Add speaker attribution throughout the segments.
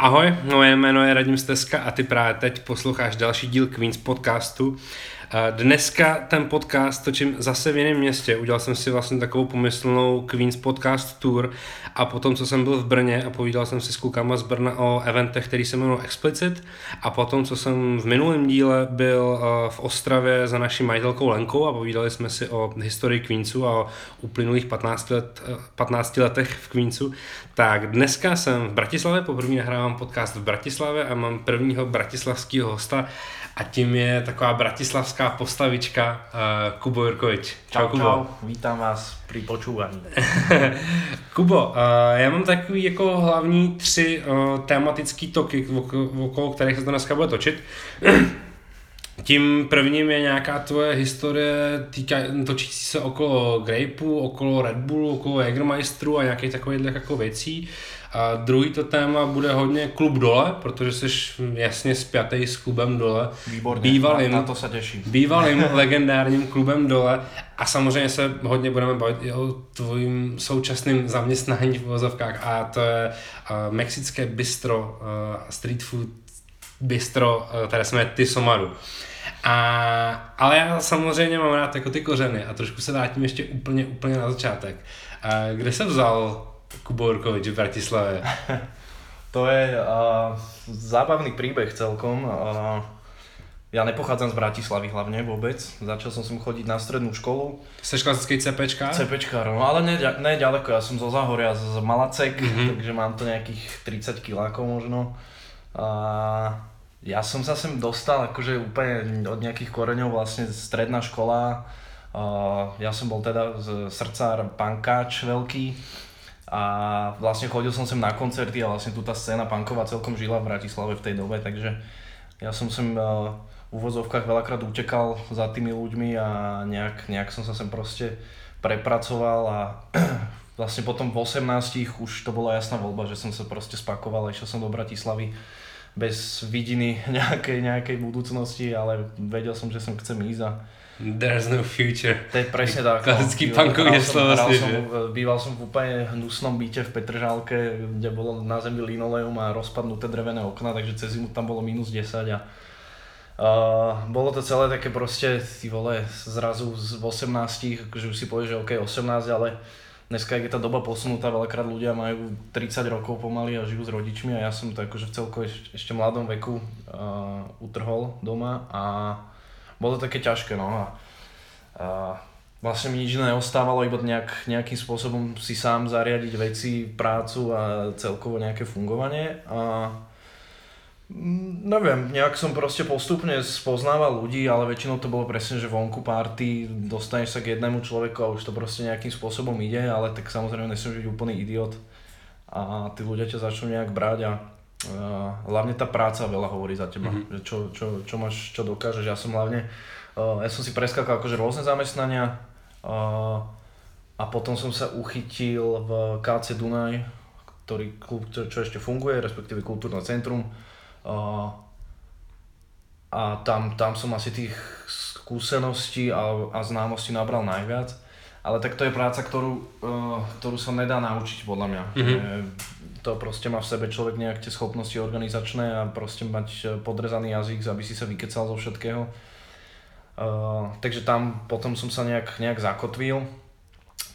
Speaker 1: Ahoj, moje jméno je Radim Steska a ty právě teď posloucháš další díl Queens podcastu. Dneska ten podcast točím zase v jiném městě. Udělal jsem si vlastně takovou pomyslnou Queens podcast tour a potom, co jsem byl v Brně a povídal jsem si s klukama z Brna o eventech, který se jmenují Explicit a potom, co jsem v minulém díle byl eh, v Ostravě za naší majitelkou Lenkou a povídali jsme si o historii Queensu a o uplynulých 15, let, 15 letech v Queensu, tak dneska jsem v Bratislavě, poprvé nahrávám podcast v Bratislavě a mám prvního bratislavského hosta a tím je taková bratislavská postavička uh, Kubo Jurkovič.
Speaker 2: Čau, čau, Kubo. Čau, vítám vás při počúvaní.
Speaker 1: Kubo, uh, já mám takový jako hlavní tři uh, tematický toky, okolo kterých se to dneska bude točit. Tím prvním je nějaká tvoje historie týka, točící se okolo Grapeu, okolo Red Bullu, okolo Jägermeisteru a nějakých takových jako věcí. A druhý to téma bude hodně klub dole, protože jsi jasně spjatý s klubem dole.
Speaker 2: Výborně, bývalým, na, na to se těším.
Speaker 1: Bývalým legendárním klubem dole. A samozřejmě se hodně budeme bavit i o tvojím současným zaměstnání v vozovkách a to je uh, mexické bistro, uh, street food bistro, uh, které se jmenuje Tisomaru. A, ale já samozřejmě mám rád jako ty kořeny a trošku se vrátím ještě úplně, úplně na začátek. Uh, kde se vzal Kubo Urkovič v Bratislave?
Speaker 2: to je uh, zábavný príbeh celkom. Uh, ja nepochádzam z Bratislavy hlavne vôbec. Začal som sem chodiť na strednú školu.
Speaker 1: Seš klasický CPčka?
Speaker 2: CPčka, no ale ne, ne ďaleko. Ja som zo Zahoria, z Malacek, mm-hmm. takže mám to nejakých 30 kilákov možno. A ja som sa sem dostal akože úplne od nejakých koreňov vlastne stredná škola. Uh, ja som bol teda z srdcár pankáč veľký a vlastne chodil som sem na koncerty a vlastne tu tá scéna punková celkom žila v Bratislave v tej dobe, takže ja som sem uh, v uvozovkách veľakrát utekal za tými ľuďmi a nejak, nejak som sa sem proste prepracoval a vlastne potom v 18 už to bola jasná voľba, že som sa proste spakoval a išiel som do Bratislavy bez vidiny nejakej, nejakej budúcnosti, ale vedel som, že som chcem ísť a
Speaker 1: There's no future.
Speaker 2: To je presne tak.
Speaker 1: No. Klasický punkový slovo
Speaker 2: som, Býval som v úplne hnusnom byte v Petržálke, kde bolo na zemi linoleum a rozpadnuté drevené okna, takže cez zimu tam bolo minus 10 a Uh, bolo to celé také proste, ty vole, zrazu z 18, akože už si povieš, že OK, 18, ale dneska, je tá doba posunutá, veľakrát ľudia majú 30 rokov pomaly a žijú s rodičmi a ja som to akože v ešte, ešte mladom veku uh, utrhol doma a bolo to také ťažké, no a, a vlastne mi nič neostávalo, iba nejak, nejakým spôsobom si sám zariadiť veci, prácu a celkovo nejaké fungovanie a mm, Neviem, nejak som proste postupne spoznával ľudí, ale väčšinou to bolo presne, že vonku party, dostaneš sa k jednému človeku a už to proste nejakým spôsobom ide, ale tak samozrejme nesem byť úplný idiot a tí ľudia ťa začnú nejak brať a Uh, hlavne tá práca veľa hovorí za teba, mm-hmm. že čo, čo, čo máš, čo dokážeš. Ja som hlavne, uh, ja som si preskakal akože rôzne zamestnania uh, a potom som sa uchytil v KC Dunaj, ktorý klub, čo, čo ešte funguje, respektíve kultúrne centrum. Uh, a tam, tam som asi tých skúseností a, a známostí nabral najviac. Ale tak to je práca, ktorú, uh, ktorú sa nedá naučiť podľa mňa. Mm-hmm to proste má v sebe človek nejak tie schopnosti organizačné a proste mať e, podrezaný jazyk, aby si sa vykecal zo všetkého. Uh, takže tam potom som sa nejak, nejak zakotvil,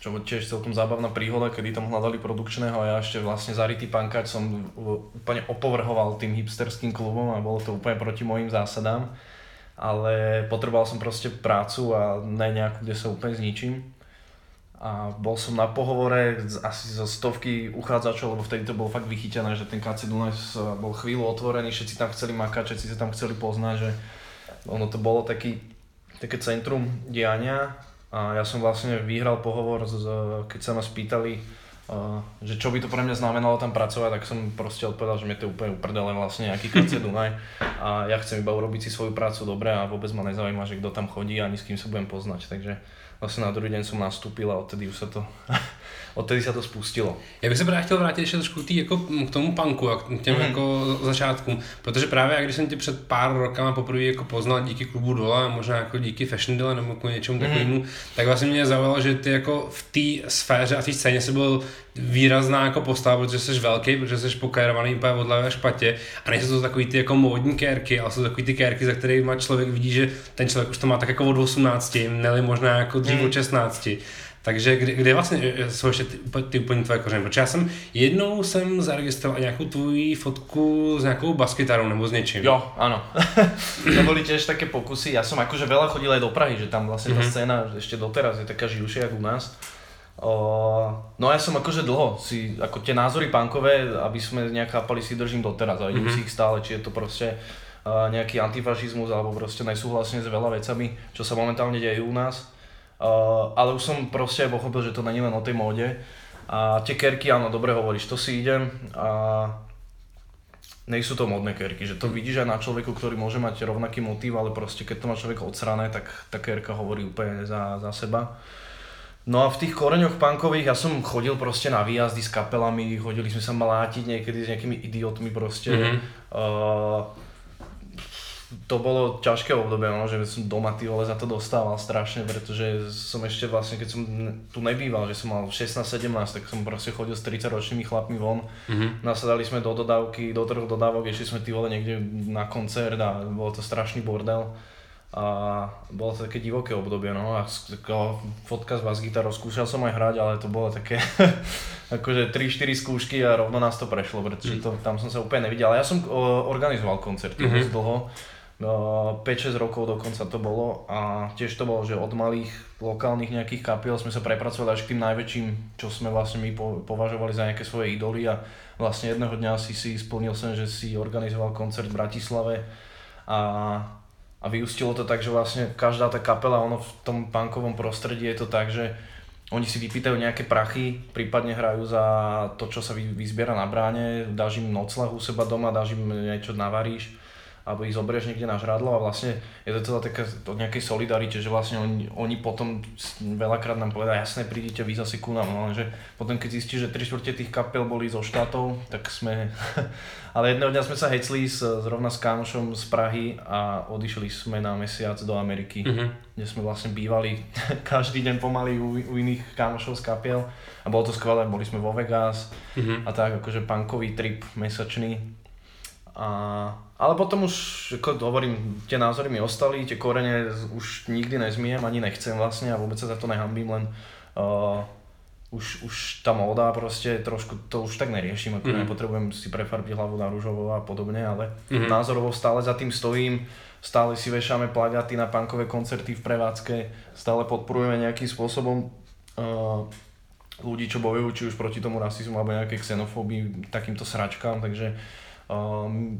Speaker 2: čo bol tiež celkom zábavná príhoda, kedy tam hľadali produkčného a ja ešte vlastne zarytý pankáč som úplne opovrhoval tým hipsterským klubom a bolo to úplne proti mojim zásadám. Ale potreboval som proste prácu a ne nejakú, kde sa úplne zničím a bol som na pohovore asi zo stovky uchádzačov, lebo vtedy to bolo fakt vychytené, že ten KC Dunaj bol chvíľu otvorený, všetci tam chceli makať, všetci sa tam chceli poznať, že ono to bolo taký, také centrum diania. A ja som vlastne vyhral pohovor, z, keď sa ma spýtali, že čo by to pre mňa znamenalo tam pracovať, tak som proste odpovedal, že mi to úplne uprdele vlastne nejaký KC Dunaj. A ja chcem iba urobiť si svoju prácu dobre a vôbec ma nezaujíma, že kto tam chodí ani s kým sa budem poznať, takže vlastne na druhý deň som nastúpil a odtedy už sa to odtedy sa to spustilo.
Speaker 1: Já bych se právě chtěl vrátit ještě trošku tý, jako, k tomu punku a k těm mm-hmm. jako začátkům, protože právě jak když jsem tě před pár rokama poprvé jako poznal díky klubu Dola, možná jako díky Fashion Dole nebo k něčemu takovému, tak vlastně mě zaujalo, že ty jako v té sféře a té scéně jsi byl výrazná jako postava, protože jsi velký, protože jsi pokérovaný úplně od levé špatě a nejsou to takový ty jako módní kérky, ale jsou takový ty kérky, za kterými člověk vidí, že ten člověk už to má tak jako od 18, ne možná jako dřív mm. od 16. Takže kde, kde vlastně jsou ještě ty, ty úplně tvoje kořeny? Protože já jsem jednou jsem zaregistroval nějakou tvoji fotku s nějakou baskytarou nebo s něčím.
Speaker 2: Jo, áno. to boli tiež také pokusy. Ja som akože veľa chodil aj do Prahy, že tam vlastne tá mm-hmm. scéna ešte doteraz je taká živšia ako u nás. O, no ja som akože dlho si, ako tie názory punkové, aby sme nejak chápali, si držím doteraz a idem mm-hmm. si ich stále, či je to proste uh, nejaký antifašizmus alebo proste nesúhlasne s veľa vecami, čo sa momentálne dejú u nás Uh, ale už som proste pochopil, že to není len o tej móde. A tie kerky, áno, dobre hovoríš, to si idem a nejsú to modné kerky, že to vidíš aj na človeku, ktorý môže mať rovnaký motív, ale proste keď to má človek odsrané, tak tá kerka hovorí úplne za, za seba. No a v tých koreňoch punkových ja som chodil proste na výjazdy s kapelami, chodili sme sa mlátiť niekedy s nejakými idiotmi proste. Mm-hmm. Uh, to bolo ťažké obdobie, no, že som doma ty vole za to dostával strašne, pretože som ešte vlastne, keď som tu nebýval, že som mal 16-17, tak som proste chodil s 30 ročnými chlapmi von. Mm-hmm. Nasadali sme do dodávky, do troch dodávok, išli sme ty vole niekde na koncert a bolo to strašný bordel. A bolo to také divoké obdobie, no a fotka s bass gitarou, skúšal som aj hrať, ale to bolo také akože 3-4 skúšky a rovno nás to prešlo, pretože to, tam som sa úplne nevidel. Ale ja som organizoval koncerty mm-hmm. dlho, 5-6 no, rokov dokonca to bolo a tiež to bolo, že od malých lokálnych nejakých kapiel sme sa prepracovali až k tým najväčším, čo sme vlastne my považovali za nejaké svoje idoly a vlastne jedného dňa si si splnil som, že si organizoval koncert v Bratislave a, a vyústilo to tak, že vlastne každá tá kapela, ono v tom punkovom prostredí je to tak, že oni si vypýtajú nejaké prachy, prípadne hrajú za to, čo sa vyzbiera na bráne, dáš im noclah u seba doma, dáš im niečo navaríš alebo ich zoberieš niekde na žradlo a vlastne je to celá taká o nejakej solidarite, že vlastne oni, oni potom veľakrát nám povedajú, jasne prídite vy zase ku nám, no, že potom keď zistíš, že tri štvrte tých kapel boli zo štátov, tak sme, ale jedného dňa sme sa hecli s, zrovna s kámošom z Prahy a odišli sme na mesiac do Ameriky, mm-hmm. kde sme vlastne bývali každý deň pomaly u, u iných kámošov z kapiel a bolo to skvelé, boli sme vo Vegas mm-hmm. a tak akože punkový trip mesačný a ale potom už, ako hovorím, tie názory mi ostali, tie korene už nikdy nezmiem, ani nechcem vlastne a vôbec sa za to nehambím, len uh, už, už tá móda proste trošku, to už tak neriešim, ako mm. nepotrebujem si prefarbiť hlavu na rúžovo a podobne, ale mm. názorovo stále za tým stojím, stále si vešame plagáty na punkové koncerty v prevádzke, stále podporujeme nejakým spôsobom uh, ľudí, čo bojujú či už proti tomu rasizmu alebo nejakej xenofóbii, takýmto sračkám, takže um,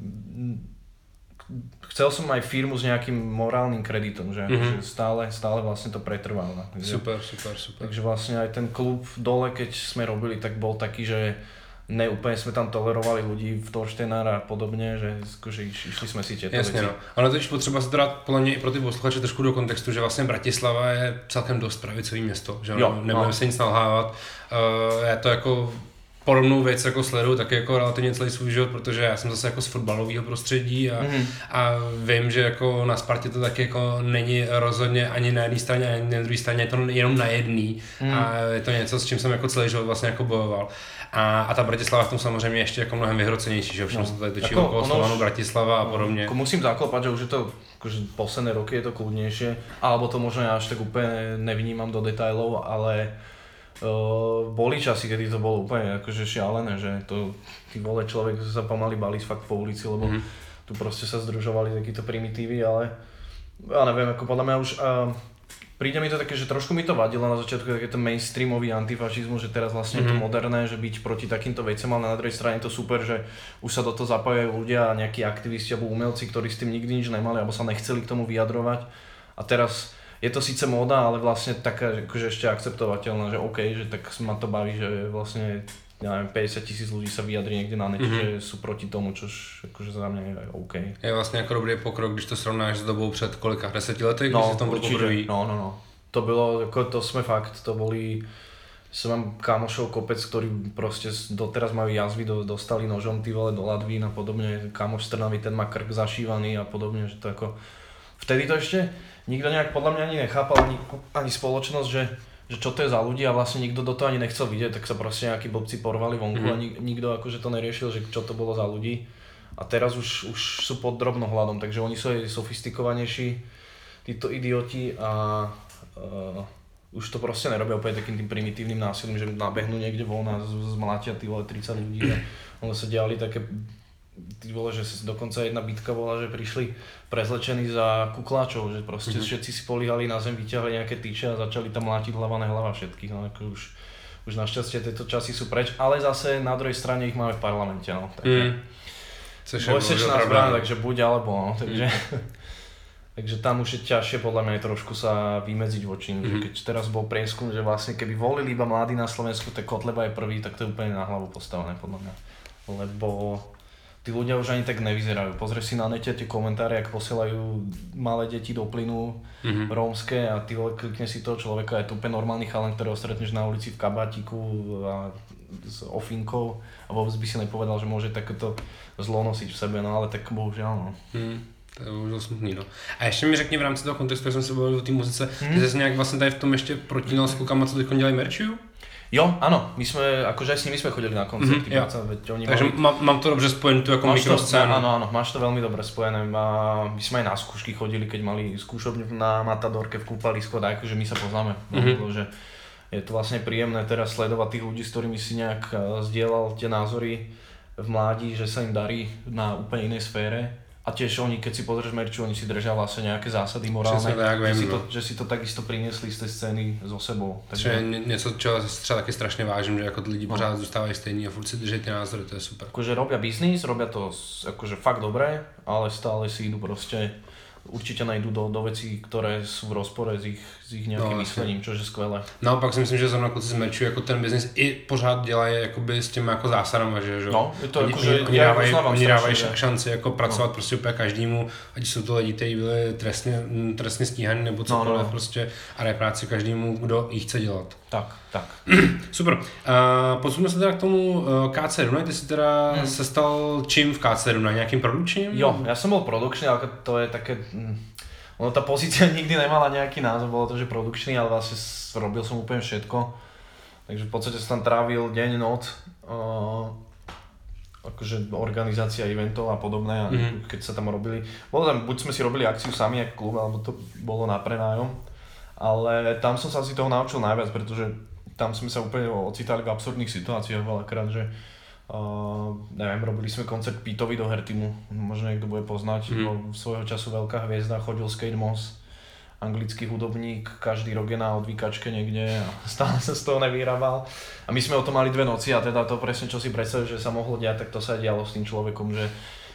Speaker 2: chcel som aj firmu s nejakým morálnym kreditom, že, mm-hmm. že stále, stále vlastne to pretrvalo. Takže,
Speaker 1: super, super, super.
Speaker 2: Takže vlastne aj ten klub dole, keď sme robili, tak bol taký, že neúplne sme tam tolerovali ľudí v Torštenár a podobně, že akože išli jsme si tieto
Speaker 1: Jasně, no. Ale to je potřeba se teda podle mě i pro ty posluchače trošku do kontextu, že vlastně Bratislava je celkem dost pravicový město, že jo, nebudeme no. se nic nalhávat. Uh, je to jako podobnou věc jako sleduju taky jako relativně celý svůj život, protože já jsem zase jako z fotbalového prostředí a, mm. a vím, že jako na Spartě to taky jako není rozhodně ani na jedné straně, ani na druhé straně, je to jenom na jedný mm. a je to něco, s čím jsem jako celý život vlastně jako bojoval. A, a ta Bratislava v tom samozřejmě ještě jako mnohem vyhrocenější, že už no. se tady točí jako okolo Slovanu, Bratislava a podobně.
Speaker 2: Jako musím zaklopať, že už je to akože posledné roky je to kľudnejšie, alebo to možno ja až tak úplne nevnímam do detailov, ale Uh, boli časy, kedy to bolo úplne akože šialené, že to, ty vole, človek sa pomaly balí fakt po ulici, lebo mm. tu proste sa združovali takíto primitívy, ale ja neviem, ako podľa mňa už uh, príde mi to také, že trošku mi to vadilo na začiatku, ten mainstreamový antifašizmus, že teraz vlastne mm. je to mhm. moderné, že byť proti takýmto veciam, ale na druhej strane je to super, že už sa do toho zapájajú ľudia, nejakí aktivisti alebo umelci, ktorí s tým nikdy nič nemali alebo sa nechceli k tomu vyjadrovať. A teraz je to síce móda, ale vlastne taká akože ešte akceptovateľná, že OK, že tak ma to baví, že vlastne ja neviem, 50 tisíc ľudí sa vyjadrí niekde na nete, mm-hmm. že sú proti tomu, čož akože za mňa je OK.
Speaker 1: Je vlastně jako dobrý pokrok, když to srovnáš s dobou před kolika, deseti lety, no, když si tam byl poprvé.
Speaker 2: No, no, no. To bylo, jako to jsme fakt, to boli som mám kamošov kopec, ktorí proste doteraz majú jazvy, do, dostali nožom ty vole do Ladvín a podobne, kamoš z Trnavy, ten má krk zašívaný a podobne, že to ako... Vtedy to ešte nikto nejak podľa mňa ani nechápal, ani, ani spoločnosť, že, že čo to je za ľudí a vlastne nikto do toho ani nechcel vidieť, tak sa proste nejakí blbci porvali vonku mm-hmm. a nik, nikto akože to neriešil, že čo to bolo za ľudí. A teraz už, už sú pod drobnohľadom, takže oni sú aj sofistikovanejší, títo idioti a uh, už to proste nerobia úplne takým tým primitívnym násilím, že nabehnú niekde von a zmlátia tí vole 30 ľudí a ono sa diali také ty vole, že dokonca jedna bitka bola, že prišli prezlečení za kukláčov, že proste mm-hmm. všetci si políhali na zem, vyťahli nejaké tyče a začali tam mlátiť hlava na hlava všetkých, no ako už, už našťastie tieto časy sú preč, ale zase na druhej strane ich máme v parlamente, no, takže mm. dvojsečná zbraň, takže buď alebo, no, takže mm. Takže tam už je ťažšie podľa mňa trošku sa vymedziť voči mm-hmm. že keď teraz bol prieskum, že vlastne keby volili iba mladí na Slovensku, tak Kotleba je prvý, tak to je úplne na hlavu postavené podľa mňa. Lebo tí ľudia už ani tak nevyzerajú. Pozri si na nete tie komentáre, ak posielajú malé deti do plynu mm-hmm. rómske a ty klikne si toho človeka, je to úplne normálny chalan, ktorého stretneš na ulici v kabátiku a s ofinkou a vôbec by si nepovedal, že môže takéto zlo nosiť v sebe, no ale tak bohužiaľ no. Mm.
Speaker 1: To je bohužel smutný, no. A ještě mi řekni v rámci toho kontextu, jak jsme se bavili o té muzice, hmm. ty jsi nějak vlastně tady v tom ještě protínal s klukama, co teď dělají merčiu?
Speaker 2: Jo, áno, my sme, akože aj s nimi sme chodili na koncerty, mm-hmm,
Speaker 1: ja. veď oni Takže mali... mám, mám to dobře spojené tu ako mikroscénu.
Speaker 2: Áno, áno, máš to veľmi dobre spojené. A my sme aj na skúšky chodili, keď mali skúšobňu na Matadorke v kúpalisku, tak akože my sa poznáme. Mm-hmm. že je to vlastne príjemné teraz sledovať tých ľudí, s ktorými si nejak zdieľal tie názory v mládí, že sa im darí na úplne inej sfére a tiež oni, keď si pozrieš merču, oni si držia vlastne nejaké zásady morálne, tak, že, si to, no. že si to takisto priniesli z tej scény so sebou.
Speaker 1: Takže... je něco, čo třeba taky strašně vážím, že jako lidi no. pořád zůstávají stejní a furt si drží ty názory, to je super.
Speaker 2: Akože robia biznis, robia to akože fakt dobre, ale stále si idú proste určite najdú do, do vecí, ktoré sú v rozpore s ich, s ich nejakým no, myslením, čo je skvelé.
Speaker 1: Naopak si myslím, že zrovna kluci z Merchu jako ten biznis i pořád dělají jakoby s těmi jako zásadama, že, že?
Speaker 2: No, je to oni,
Speaker 1: jako, že oni, dávají, oni dávají šanci jako pracovat no. prostě úplně každému, ať jsou to lidi, kteří byli trestně, trestně stíhaní nebo cokoliv no, no, no. prostě a dají práci každému, kdo ji chce dělat.
Speaker 2: Tak, tak.
Speaker 1: Super. Uh, posuneme se teda k tomu uh, KC Dunaj. Ty si teda hmm. se stal čím v KC Dunaj? Nějakým produkčním?
Speaker 2: Jo, ja som bol produkčný, ale to je také... Mm, ono tá pozícia nikdy nemala nejaký názov, bolo to, že produkčný, ale vlastne robil som úplne všetko. Takže v podstate som tam trávil deň, noc. Uh, akože organizácia eventov a podobné, a mm-hmm. keď sa tam robili. Bolo tam, buď sme si robili akciu sami ako klub, alebo to bolo na prenájom ale tam som sa asi toho naučil najviac, pretože tam sme sa úplne ocitali v absurdných situáciách veľakrát, že uh, neviem, robili sme koncert Pitovi do Hertimu, možno niekto bude poznať, mm. bol svojho času veľká hviezda, chodil Skate Moss, anglický hudobník, každý rok je na odvíkačke niekde a stále sa z toho nevyrábal. A my sme o tom mali dve noci a teda to presne čo si predstavil, že sa mohlo diať, tak to sa dialo s tým človekom, že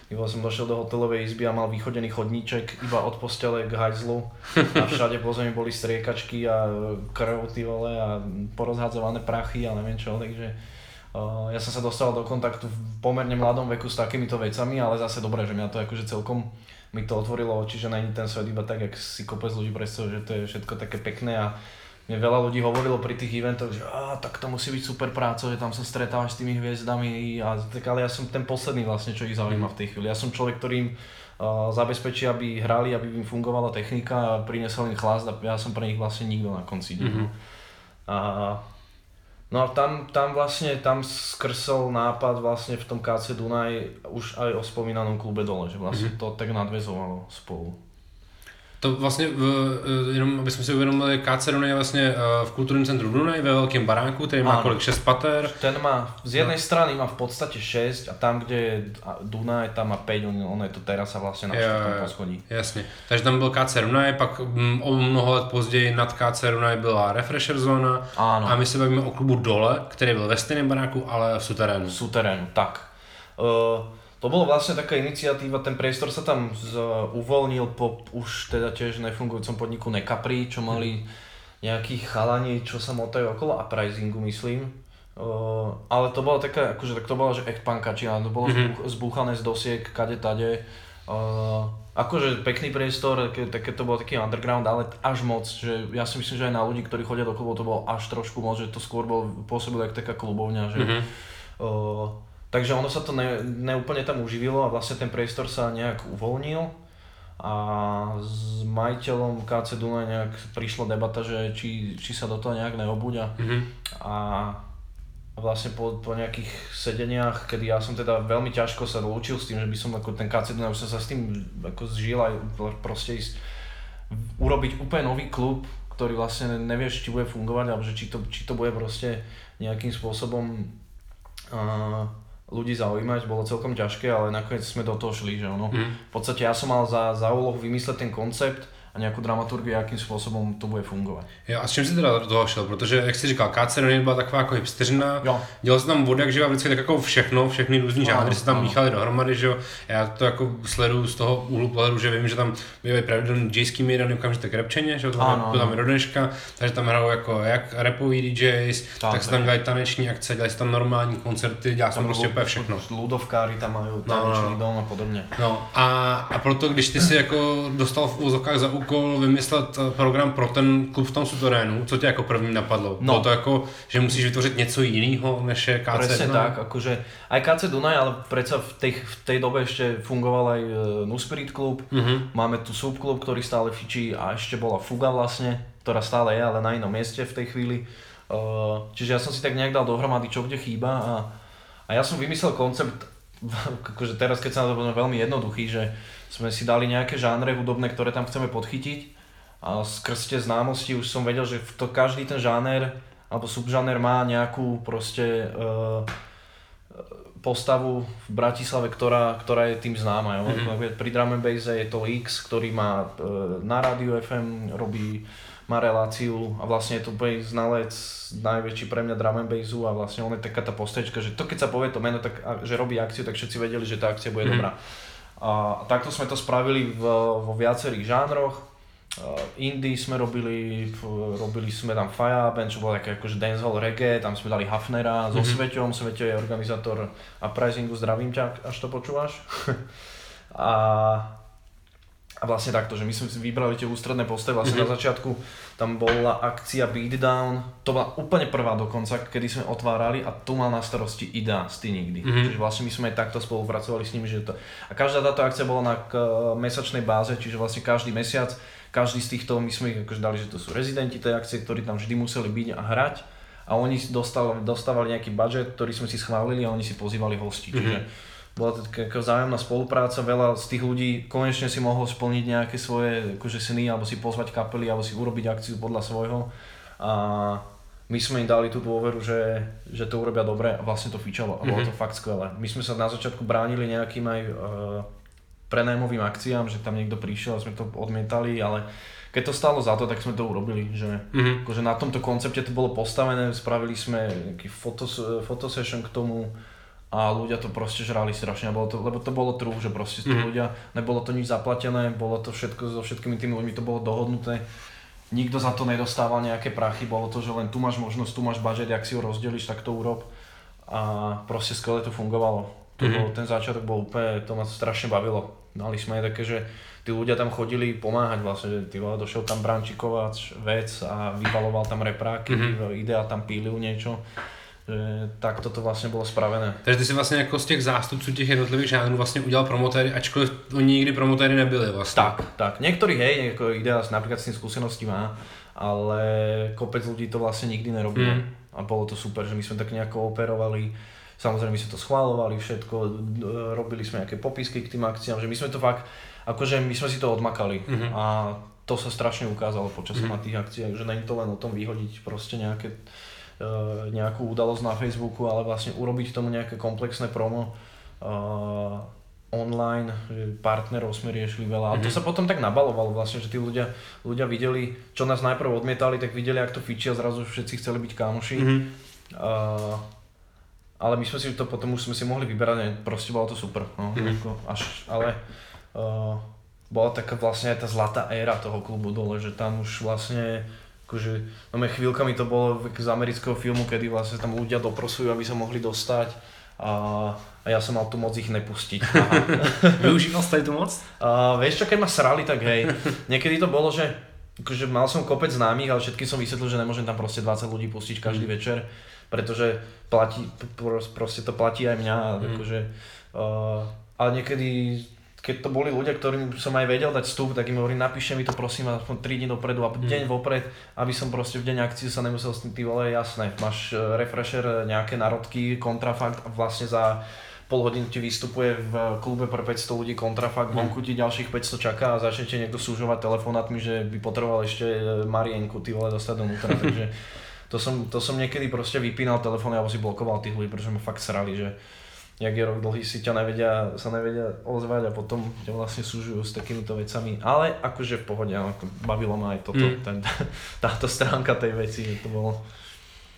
Speaker 2: Iba som došiel do hotelovej izby a mal vychodený chodníček iba od postele k hajzlu a všade po zemi boli striekačky a krv ty vole a porozhadzované prachy a neviem čo, takže ja som sa dostal do kontaktu v pomerne mladom veku s takýmito vecami, ale zase dobré, že mňa to akože celkom mi to otvorilo oči, že není ten svet iba tak, jak si kopec ľudí predstavuje, že to je všetko také pekné a mne veľa ľudí hovorilo pri tých eventoch, že á, tak to musí byť super práca, že tam sa stretávaš s tými hviezdami, a, tak, ale ja som ten posledný vlastne, čo ich zaujíma v tej chvíli. Ja som človek, ktorým uh, zabezpečí, aby hrali, aby im fungovala technika a prinesol im chlast a ja som pre nich vlastne nikto na konci Mm-hmm. A, no a tam, tam vlastne, tam skrsol nápad vlastne v tom KC Dunaj už aj o spomínanom klube dole, že vlastne mm-hmm. to tak nadvezovalo spolu.
Speaker 1: To vlastně, v, eh, jenom aby jsme si uvědomili, KC Dunaj je vlastně eh, v kulturním centru Dunaj ve velkém baráku, který má kolik, 6 pater.
Speaker 2: Ten má, z jednej no. strany má v podstate 6 a tam, kde je Dunaj, tam má 5, on, on je to terasa vlastně na čtvrtom poschodí.
Speaker 1: Jasně, takže tam byl KC Dunaj, pak m, o mnoho let později nad KC Dunaj byla Refresher zóna Áno. a my se bavíme o klubu Dole, který byl ve stejném baráku, ale v suterénu. V
Speaker 2: suterénu, tak. Uh, to bolo vlastne taká iniciatíva, ten priestor sa tam z, uvoľnil po už teda tiež nefungujúcom podniku Nekapri, čo mali nejakých chalani, čo sa motajú okolo uprisingu, myslím. Uh, ale to bolo také, akože tak to bolo, že act punka, či to bolo mm-hmm. zbúchané z dosiek, kade tade. Uh, akože pekný priestor, ke, také to bol taký underground, ale až moc, že ja si myslím, že aj na ľudí, ktorí chodia do klubov, to bolo až trošku moc, že to skôr bol, pôsobilo ako taká klubovňa, že mm-hmm. uh, takže ono sa to ne, neúplne tam uživilo a vlastne ten priestor sa nejak uvoľnil a s majiteľom KC Dunaj nejak prišla debata, že či, či sa do toho nejak neobúďa mm-hmm. a vlastne po, po nejakých sedeniach, kedy ja som teda veľmi ťažko sa lúčil s tým, že by som ako ten KC už som sa s tým ako zžil aj proste ísť urobiť úplne nový klub, ktorý vlastne nevieš, či bude fungovať, alebo že či to, či to bude proste nejakým spôsobom uh, ľudí zaujímať, bolo celkom ťažké, ale nakoniec sme do toho šli, že ono. Mm. V podstate ja som mal za, za úlohu vymysleť ten koncept, nějakou dramaturgii, jakým způsobem to bude fungovat.
Speaker 1: Jo, a s čím jsi teda toho šel? Protože, jak jsi říkal, KC byla taková jako hipsteřina, jo. dělal se tam voda, jak živa vždycky tak jako všechno, všechny různý žánry se tam míchaly dohromady, že jo. Já to jako sleduju z toho úhlu pohledu, že vím, že tam bývají pravidelný DJský míry, okamžitě krepčeně, že jo, to tam, tam do dneška, takže tam hrajou jako jak repový DJs, tak, tak se tam dělají taneční akce, dělají se tam normální koncerty, dělá se prostě úplně všechno.
Speaker 2: Ludovkáry tam mají taneční no, dom a podobně.
Speaker 1: No a, a proto, když ty si jako dostal v úzokách za úkol vymyslet eh, program pro ten klub v tom suterénu, co tě jako první napadlo? No. Bylo to jako, že musíš vytvořit něco jiného než je KC
Speaker 2: Presne Dunaj? tak, akože aj KC Dunaj, ale predsa v tej, v tej dobe ešte fungoval aj uh, Nuspirit klub, uh-huh. máme tu subklub, ktorý stále fičí a ešte bola Fuga vlastne, ktorá stále je, ale na inom mieste v tej chvíli. Uh, čiže ja som si tak nejak dal dohromady, čo kde chýba a, a ja som vymyslel koncept, akože teraz keď sa na to veľmi jednoduchý, že sme si dali nejaké žánre hudobné, ktoré tam chceme podchytiť a skrz tie známosti už som vedel, že to každý ten žáner alebo subžáner má nejakú proste uh, postavu v Bratislave, ktorá, ktorá je tým známa. Jo? Mm-hmm. Pri drum and base je to X, ktorý má uh, na rádiu FM, robí má reláciu a vlastne je to úplne znalec najväčší pre mňa drum and bassu a vlastne on je taká tá postavička, že to keď sa povie to meno, tak, že robí akciu, tak všetci vedeli, že tá akcia bude mm. dobrá. A takto sme to spravili v, vo viacerých žánroch. Uh, indie sme robili, robili sme tam Band, čo bolo také akože dancehall reggae, tam sme dali Hafnera so mm-hmm. Sveťom, Sveťo je organizátor uprisingu, zdravím ťa, až to počúvaš. a, a vlastne takto, že my sme si vybrali tie ústredné postavy, vlastne mm-hmm. na začiatku tam bola akcia Beatdown, to bola úplne prvá dokonca, kedy sme otvárali a tu mal na starosti Ida z ty nikdy. Mm-hmm. Čiže vlastne my sme aj takto spolupracovali s nimi, že to... A každá táto akcia bola na k, mesačnej báze, čiže vlastne každý mesiac každý z týchto, my sme ich akože dali, že to sú rezidenti tej akcie, ktorí tam vždy museli byť a hrať a oni dostali, dostávali nejaký budget, ktorý sme si schválili a oni si pozývali hosti. Mm-hmm. Čiže bola to taká vzájomná spolupráca, veľa z tých ľudí konečne si mohol splniť nejaké svoje akože sny, alebo si pozvať kapely, alebo si urobiť akciu podľa svojho. A my sme im dali tú dôveru, že, že to urobia dobre a vlastne to fičalo a bolo mm-hmm. to fakt skvelé. My sme sa na začiatku bránili nejakým aj uh, prenajmovým akciám, že tam niekto prišiel a sme to odmietali, ale keď to stalo za to, tak sme to urobili, že mm-hmm. akože na tomto koncepte to bolo postavené, spravili sme nejaký fotos, fotosession k tomu a ľudia to proste žrali strašne, bolo to, lebo to bolo true, že proste mm-hmm. ľudia, nebolo to nič zaplatené, bolo to všetko so všetkými tými ľuďmi, to bolo dohodnuté, nikto za to nedostával nejaké prachy, bolo to, že len tu máš možnosť, tu máš budget, ak si ho rozdeliš, tak to urob a proste skvelé to fungovalo. To mm-hmm. bol, ten začiatok bol úplne, to ma strašne bavilo. Mali sme aj také, že tí ľudia tam chodili pomáhať vlastne, že ty došiel tam brančikovač, vec a vybaloval tam repráky, mm-hmm. Idea tam pílil niečo že tak toto vlastně bylo spravené.
Speaker 1: Takže ty si vlastně jako z těch zástupců těch jednotlivých žánrů vlastně udělal promotéry, ačkoliv oni nikdy promotéry nebyli vlastně.
Speaker 2: Tak, tak. Niektorí hej, jako idea například s tím skúsenosti má, ale kopec ľudí to vlastně nikdy nerobilo. Mm. A bolo to super, že my sme tak nejako operovali Samozrejme, my sme to schválovali, všetko, robili sme nejaké popisky k tým akciám, že my sme to fakt, akože my sme si to odmakali mm-hmm. a to sa strašne ukázalo počas mm-hmm. na tých akciách, že není to len o tom vyhodiť proste nejaké, nejakú udalosť na Facebooku, ale vlastne urobiť tomu nejaké komplexné promo uh, online, že partnerov sme riešili veľa. A to mm-hmm. sa potom tak nabalovalo vlastne, že tí ľudia, ľudia videli, čo nás najprv odmietali, tak videli, ak to fičí a zrazu všetci chceli byť kamoši. Mm-hmm. Uh, ale my sme si to potom už sme si mohli vyberať, ne, proste bolo to super, no, mm. ako až, ale uh, bola taká vlastne aj tá zlatá éra toho klubu dole, že tam už vlastne akože, no chvíľkami to bolo z amerického filmu, kedy vlastne tam ľudia doprosujú, aby sa mohli dostať A, a ja som mal tu moc ich nepustiť.
Speaker 1: Využíval ste tu moc?
Speaker 2: A, vieš čo, keď ma srali, tak hej. Niekedy to bolo, že akože mal som kopec známych, ale všetky som vysvetlil, že nemôžem tam proste 20 ľudí pustiť každý mm. večer, pretože platí, proste to platí aj mňa. Mm. Akože, uh, ale niekedy keď to boli ľudia, ktorým som aj vedel dať vstup, tak im hovorím, napíšte mi to prosím aspoň 3 dní dopredu a deň mm. vopred, aby som proste v deň akcie sa nemusel s tým, ty vole, jasné, máš e, refresher, e, nejaké narodky, kontrafakt a vlastne za pol hodiny ti vystupuje v klube pre 500 ľudí kontrafakt, mm. vonku ti ďalších 500 čaká a začne ti niekto súžovať telefonátmi, že by potreboval ešte e, Marienku, ty vole, dostať donútra, takže to som, to som niekedy proste vypínal telefón alebo si blokoval tých ľudí, pretože ma fakt srali, že jak je rok dlhý, si ťa nevedia, sa nevedia ozvať a potom ťa vlastne súžujú s takýmito vecami. Ale akože v pohode, bavilo ma aj toto, mm. ten, táto stránka tej veci, že to bolo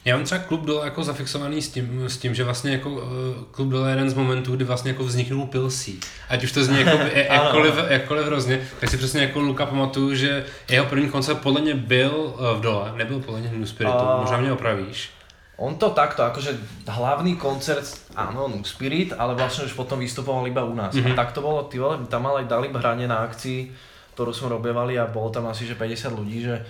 Speaker 1: já mám třeba klub dole jako zafixovaný s tím, s tím že vlastně jako uh, klub dole je jeden z momentů, kdy vlastně jako vzniknul Pilsí. Ať už to zní jako, jakkoliv, jakkoliv hrozně, tak si přesně jako Luka pamatuju, že jeho první koncert podle mě byl uh, v dole, nebyl podle mě New Spiritu, uh, možná mě opravíš.
Speaker 2: On to takto, akože hlavný koncert, áno, New Spirit, ale vlastne už potom vystupoval iba u nás. Mm-hmm. A tak to bolo, ty vole, tam mal aj hranie na akcii, ktorú sme robievali a bolo tam asi že 50 ľudí, že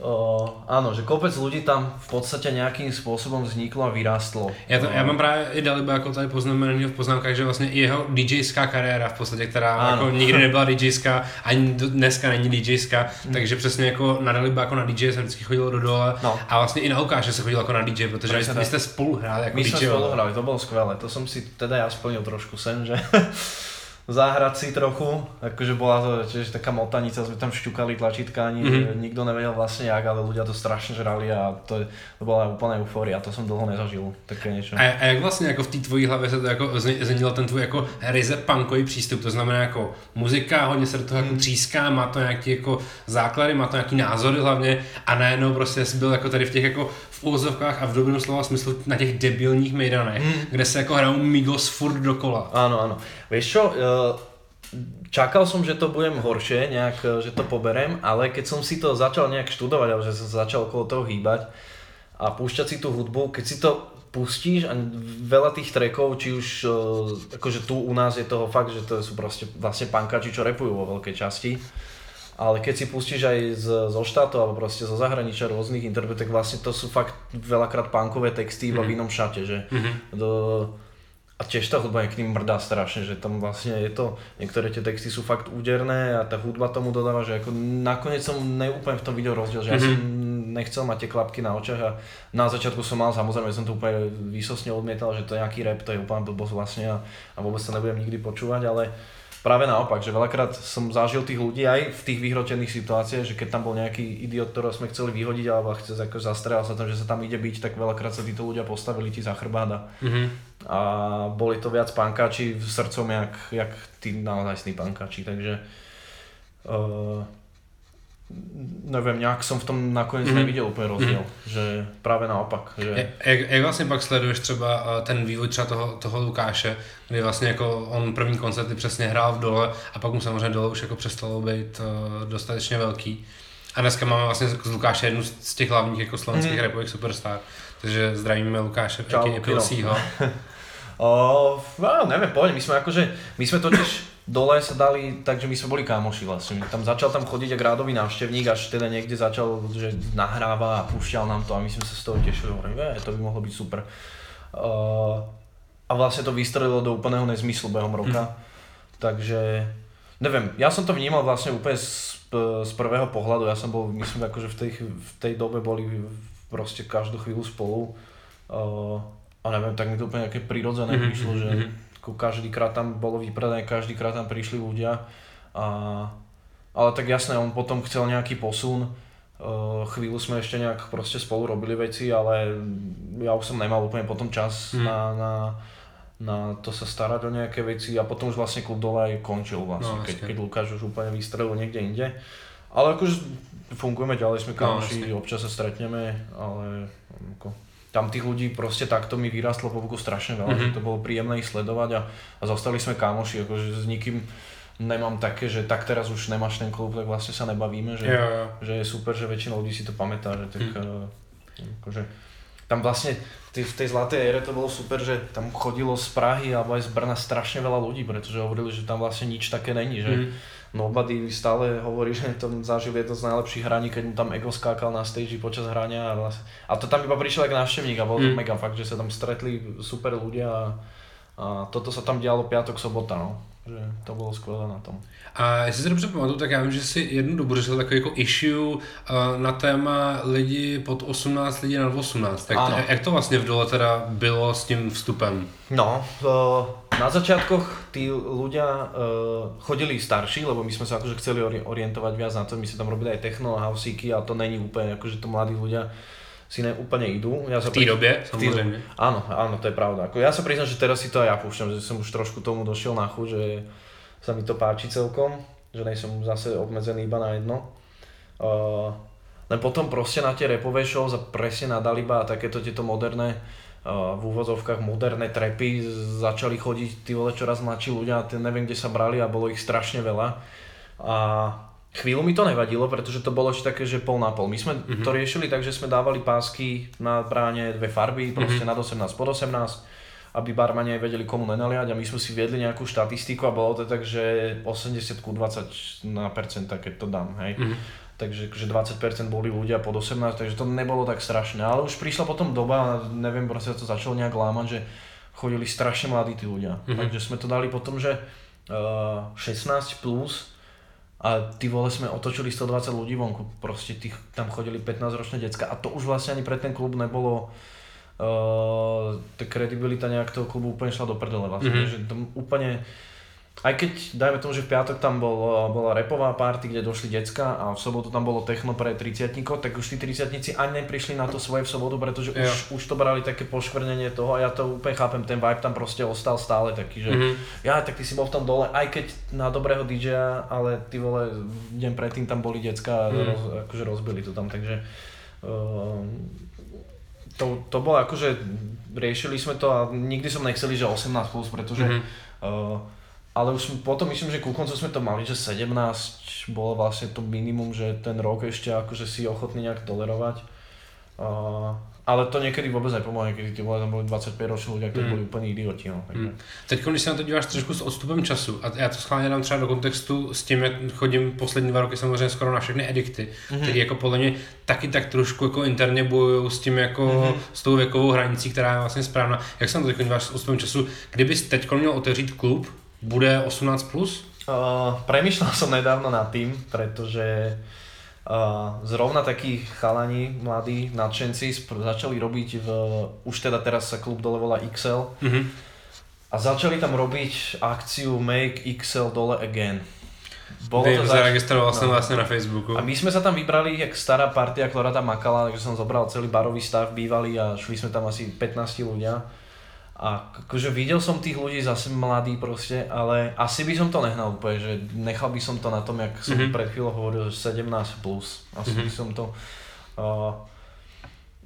Speaker 2: Uh, áno, že kopec ľudí tam v podstate nejakým spôsobom vzniklo a vyrástlo.
Speaker 1: Já, to, já mám právě i Daliba jako tady poznamenaný v poznámkách, že vlastně i jeho DJská kariéra v podstatě, která ano. jako nikdy nebyla DJská, ani dneska není DJská, hmm. takže přesně jako na Daliba jako na DJ jsem vždycky chodil do dole no. a vlastně i na Lukáše se chodil jako na DJ, protože vy, vy jste spolu hráli jako
Speaker 2: My
Speaker 1: DJ.
Speaker 2: My jsme spolu hráli, to bylo skvělé, to jsem si teda já splnil trošku sen, že zahrať si trochu, akože bola to tiež taká motanica, sme tam šťukali tlačítka, ani mm-hmm. nikto nevedel vlastne jak, ale ľudia to strašne žrali a to, to bola úplná eufória, to som dlho nezažil, také niečo.
Speaker 1: A, a jak vlastně jako v té tvojí hlavě se to jako změnil ten tvůj jako ryze punkový přístup, to znamená jako muzika, hodně se do toho jako mhm. tříská, má to nějaký jako základy, má to nějaký názory hlavně a najednou prostě jsi byl jako tady v těch jako v úvozovkách a v dobrém slova smyslu na těch debilních mejdanech, mm. kde se jako hrajou Migos furt dokola.
Speaker 2: Áno, áno. Vieš čo, e, čakal som, že to budem horšie, nejak, e, že to poberem, ale keď som si to začal nejak študovať, alebo že som začal okolo toho hýbať a púšťať si tú hudbu, keď si to pustíš a veľa tých trackov, či už e, akože tu u nás je toho fakt, že to sú proste vlastne pankači, čo repujú vo veľkej časti, ale keď si pustíš aj z, zo štátu alebo proste zo zahraničia rôznych interpretov, tak vlastne to sú fakt veľakrát punkové texty iba mm-hmm. v mhm. inom šate, že mm-hmm. do, a tiež tá hudba je k ním mrdá strašne, že tam vlastne je to, niektoré tie texty sú fakt úderné a tá hudba tomu dodáva, že ako nakoniec som neúplne v tom videl rozdiel, že mm-hmm. ja som mhm. nechcel mať tie klapky na očach a na začiatku som mal, samozrejme som to úplne výsosne odmietal, že to je nejaký rap, to je úplne blbosť vlastne a, a vôbec sa nebudem nikdy počúvať, ale práve naopak, že veľakrát som zažil tých ľudí aj v tých vyhrotených situáciách, že keď tam bol nejaký idiot, ktorého sme chceli vyhodiť alebo chce ako zastrel sa tam, že sa tam ide byť, tak veľakrát sa títo ľudia postavili ti za chrbát a, mm-hmm. a boli to viac pankáči v srdcom, jak, jak tí naozaj pankáči, takže uh, neviem, nejak som v tom nakoniec mm-hmm. neviděl úplně rozdíl, mm-hmm. že právě naopak. Že...
Speaker 1: Jak, jak vlastně pak sleduješ třeba eh, ten vývoj třeba toho, toho Lukáše, kdy vlastně jako on první koncerty přesně hrál v dole a pak mu samozřejmě dole už jako přestalo být uh, dostatečně velký. A dneska máme vlastně z Lukáše jednu z těch hlavních jako slovenských mm-hmm. rapových superstar. Takže zdravíme Lukáše, Čau, Pilsího.
Speaker 2: o, no, neviem, poď, my sme akože, my sme totiž dole sa dali, takže my sme boli kámoši vlastne. Tam začal tam chodiť ako rádový návštevník, až teda niekde začal, že nahráva a púšťal nám to a my sme sa z toho tešili, hovorím, to by mohlo byť super. Uh, a vlastne to vystrelilo do úplného nezmyslu behom roka. Mm. Takže, neviem, ja som to vnímal vlastne úplne z, z prvého pohľadu, ja som bol, myslím, akože v tej, v tej dobe boli proste každú chvíľu spolu. Uh, a neviem, tak mi to úplne nejaké prirodzené mm-hmm, prišlo, že mm-hmm každýkrát tam bolo vypredané, každýkrát tam prišli ľudia. A, ale tak jasné, on potom chcel nejaký posun, chvíľu sme ešte nejak proste spolu robili veci, ale ja už som nemal úplne potom čas mm. na, na, na to sa starať o nejaké veci a potom už vlastne klub dole aj končil vlastne, no, keď, keď Lukáš už úplne vystrelil niekde inde. Ale akože fungujeme ďalej, sme no, kamoši, no, občas sa stretneme, ale ako, tam tých ľudí proste takto mi vyrastlo po boku strašne veľa, mm-hmm. že to bolo príjemné ich sledovať a, a zostali sme kamoši, akože s nikým nemám také, že tak teraz už nemáš ten klub, tak vlastne sa nebavíme, že,
Speaker 1: jo.
Speaker 2: že je super, že väčšina ľudí si to pamätá, že tak mm. akože tam vlastne v tej zlatej ére to bolo super, že tam chodilo z Prahy alebo aj z Brna strašne veľa ľudí, pretože hovorili, že tam vlastne nič také není, že mm. Nobody stále hovorí, že to zažil jedno z najlepších hraní, keď mu tam Ego skákal na stage počas hrania a, vlastne, a to tam iba prišiel ako návštevník a bol to mm. mega fakt, že sa tam stretli super ľudia a, a toto sa tam dialo piatok, sobota, no že to bylo skvělé na tom.
Speaker 1: A jestli si dobře pamatuju, tak já vím, že si jednu dobu řešil takový jako issue uh, na téma lidi pod 18, lidi nad 18. Tak to, jak to vlastně v dole teda bylo s tím vstupem?
Speaker 2: No, uh, na začiatkoch tí ľudia uh, chodili starší, lebo my sme sa akože chceli orientovať viac na to, my sme tam robili aj techno a hausíky a to není úplne akože to mladí ľudia si ne úplne idú.
Speaker 1: Ja sa v době, samozrejme.
Speaker 2: Áno, áno, to je pravda. Ako ja sa priznám, že teraz si to aj ja púšťam, že som už trošku tomu došiel na chuť, že sa mi to páči celkom, že nejsem zase obmedzený iba na jedno. Uh, len potom proste na tie repové show za presne na Daliba a takéto tieto moderné uh, v úvozovkách moderné trepy začali chodiť tí vole čoraz mladší ľudia, neviem kde sa brali a bolo ich strašne veľa. A Chvíľu mi to nevadilo, pretože to bolo ešte také, že pol na pol. My sme mm-hmm. to riešili tak, že sme dávali pásky na bráne dve farby, proste mm-hmm. nad 18 pod 18, aby barmani aj vedeli komu nenaliať a my sme si viedli nejakú štatistiku a bolo to tak, že 80 ku 20 na percenta, keď to dám, hej. Mm-hmm. Takže že 20% boli ľudia pod 18, takže to nebolo tak strašné. Ale už prišla potom doba, neviem, proste to začalo nejak lámať, že chodili strašne mladí tí ľudia. Mm-hmm. Takže sme to dali potom, že uh, 16 plus a ty vole sme otočili 120 ľudí vonku, proste tých, tam chodili 15 ročné decka. A to už vlastne ani pre ten klub nebolo uh, tá kredibilita nejak toho klubu úplne šla do prdele vlastne, mm-hmm. že to úplne aj keď, dajme tomu, že v piatok tam bol, bola repová party, kde došli decka a v sobotu tam bolo techno pre 30 tak už tí 30 ani neprišli na to svoje v sobotu, pretože už, už to brali také poškvrnenie toho a ja to úplne chápem, ten vibe tam proste ostal stále taký, že mm-hmm. ja, tak ty si bol v tom dole, aj keď na dobrého DJ-a, ale ty vole, deň predtým tam boli decka a mm. roz, akože rozbili to tam, takže uh, to, to bolo akože, riešili sme to a nikdy som nechceli, že 18+, plus, pretože mm-hmm. uh, ale už potom myslím, že ku koncu sme to mali, že 17 bolo vlastne to minimum, že ten rok ešte akože si ochotný nejak tolerovať. Uh, ale to někdy vůbec nepomohlo, ty vole tam byli 25 roční ľudia, kteří mm. byli úplně idioti. No, mm.
Speaker 1: Teď, když se na to díváš trošku s odstupem času, a já to schválně dám třeba do kontextu s tím, jak chodím poslední dva roky samozřejmě skoro na všechny edikty, mm-hmm. které jako podle mě taky tak trošku jako interně bojují s tím jako mm-hmm. s tou věkovou hranicí, která je vlastně správná. Jak se na to díváš s odstupem času, kdybys teď měl otevřít klub, bude 18+? Plus?
Speaker 2: Uh, premyšľal som nedávno nad tým, pretože uh, zrovna takí chalani, mladí nadšenci začali robiť v, už teda teraz sa klub dole volá XL mm-hmm. a začali tam robiť akciu Make XL dole again.
Speaker 1: Bolo Viem, to zaregistroval som no. vlastne na Facebooku.
Speaker 2: A my sme sa tam vybrali, jak stará partia, ktorá tam makala, takže som zobral celý barový stav bývalý a šli sme tam asi 15 ľudia a akože videl som tých ľudí zase mladí proste, ale asi by som to nehnal úplne, že nechal by som to na tom, jak som mm-hmm. pred chvíľou hovoril, že 17 plus. Asi mm-hmm. by som to... Uh,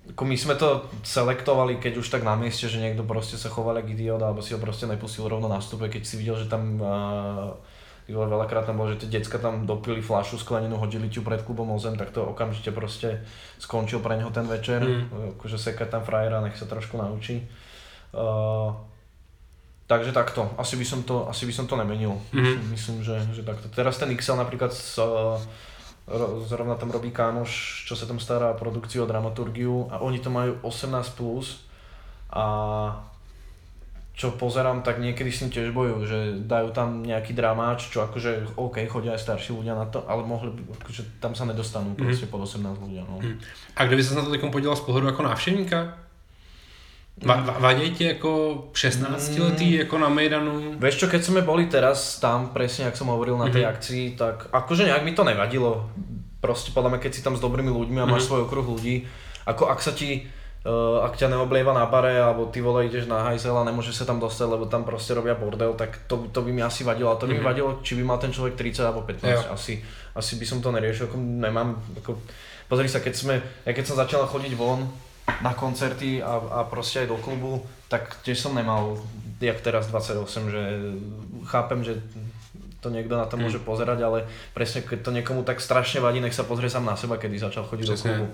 Speaker 2: ako my sme to selektovali, keď už tak na mieste, že niekto proste sa choval ako idiot, alebo si ho proste nepustil rovno na stupe, keď si videl, že tam uh, veľakrát tam bolo, že tie decka tam dopili flašu sklenenú, hodili ťu pred klubom o zem, tak to okamžite proste skončil pre neho ten večer, mm. akože sekať tam frajera, nech sa trošku naučí. Uh, takže takto, asi by som to, asi by som to nemenil. Mm-hmm. Myslím, že, že takto. Teraz ten XL napríklad s, uh, zrovna tam robí kámoš, čo sa tam stará o produkciu, o dramaturgiu a oni to majú 18+, plus a čo pozerám, tak niekedy s tým tiež bojujú, že dajú tam nejaký dramáč, čo akože OK, chodia aj starší ľudia na to, ale mohli, akože tam sa nedostanú mm-hmm. proste pod 18 ľudia. No. Mm.
Speaker 1: A kdyby sa na to podíval z pohľadu ako návštevníka? Va, vadí ti ako 16 letý mm. ako na Mejdanu?
Speaker 2: Vieš čo, keď sme boli teraz tam, presne ak som hovoril na tej mm-hmm. akcii, tak akože nejak mi to nevadilo. Proste podľa mňa, keď si tam s dobrými ľuďmi a máš mm-hmm. svoj okruh ľudí, ako ak sa ti Uh, ak ťa neoblieva na bare, alebo ty vole ideš na hajzel a nemôžeš sa tam dostať, lebo tam proste robia bordel, tak to, to by mi asi vadilo. A to by mm-hmm. mi mhm. vadilo, či by mal ten človek 30 alebo 15. Asi, asi by som to neriešil, ako nemám, ako, pozri sa, keď sme, ja keď som začal chodiť von, na koncerty a, a proste aj do klubu, tak tiež som nemal, jak teraz 28, že chápem, že to niekto na to môže hmm. pozerať, ale presne keď to niekomu tak strašne vadí, nech sa pozrie sám na seba, kedy začal chodiť Presne. do klubu.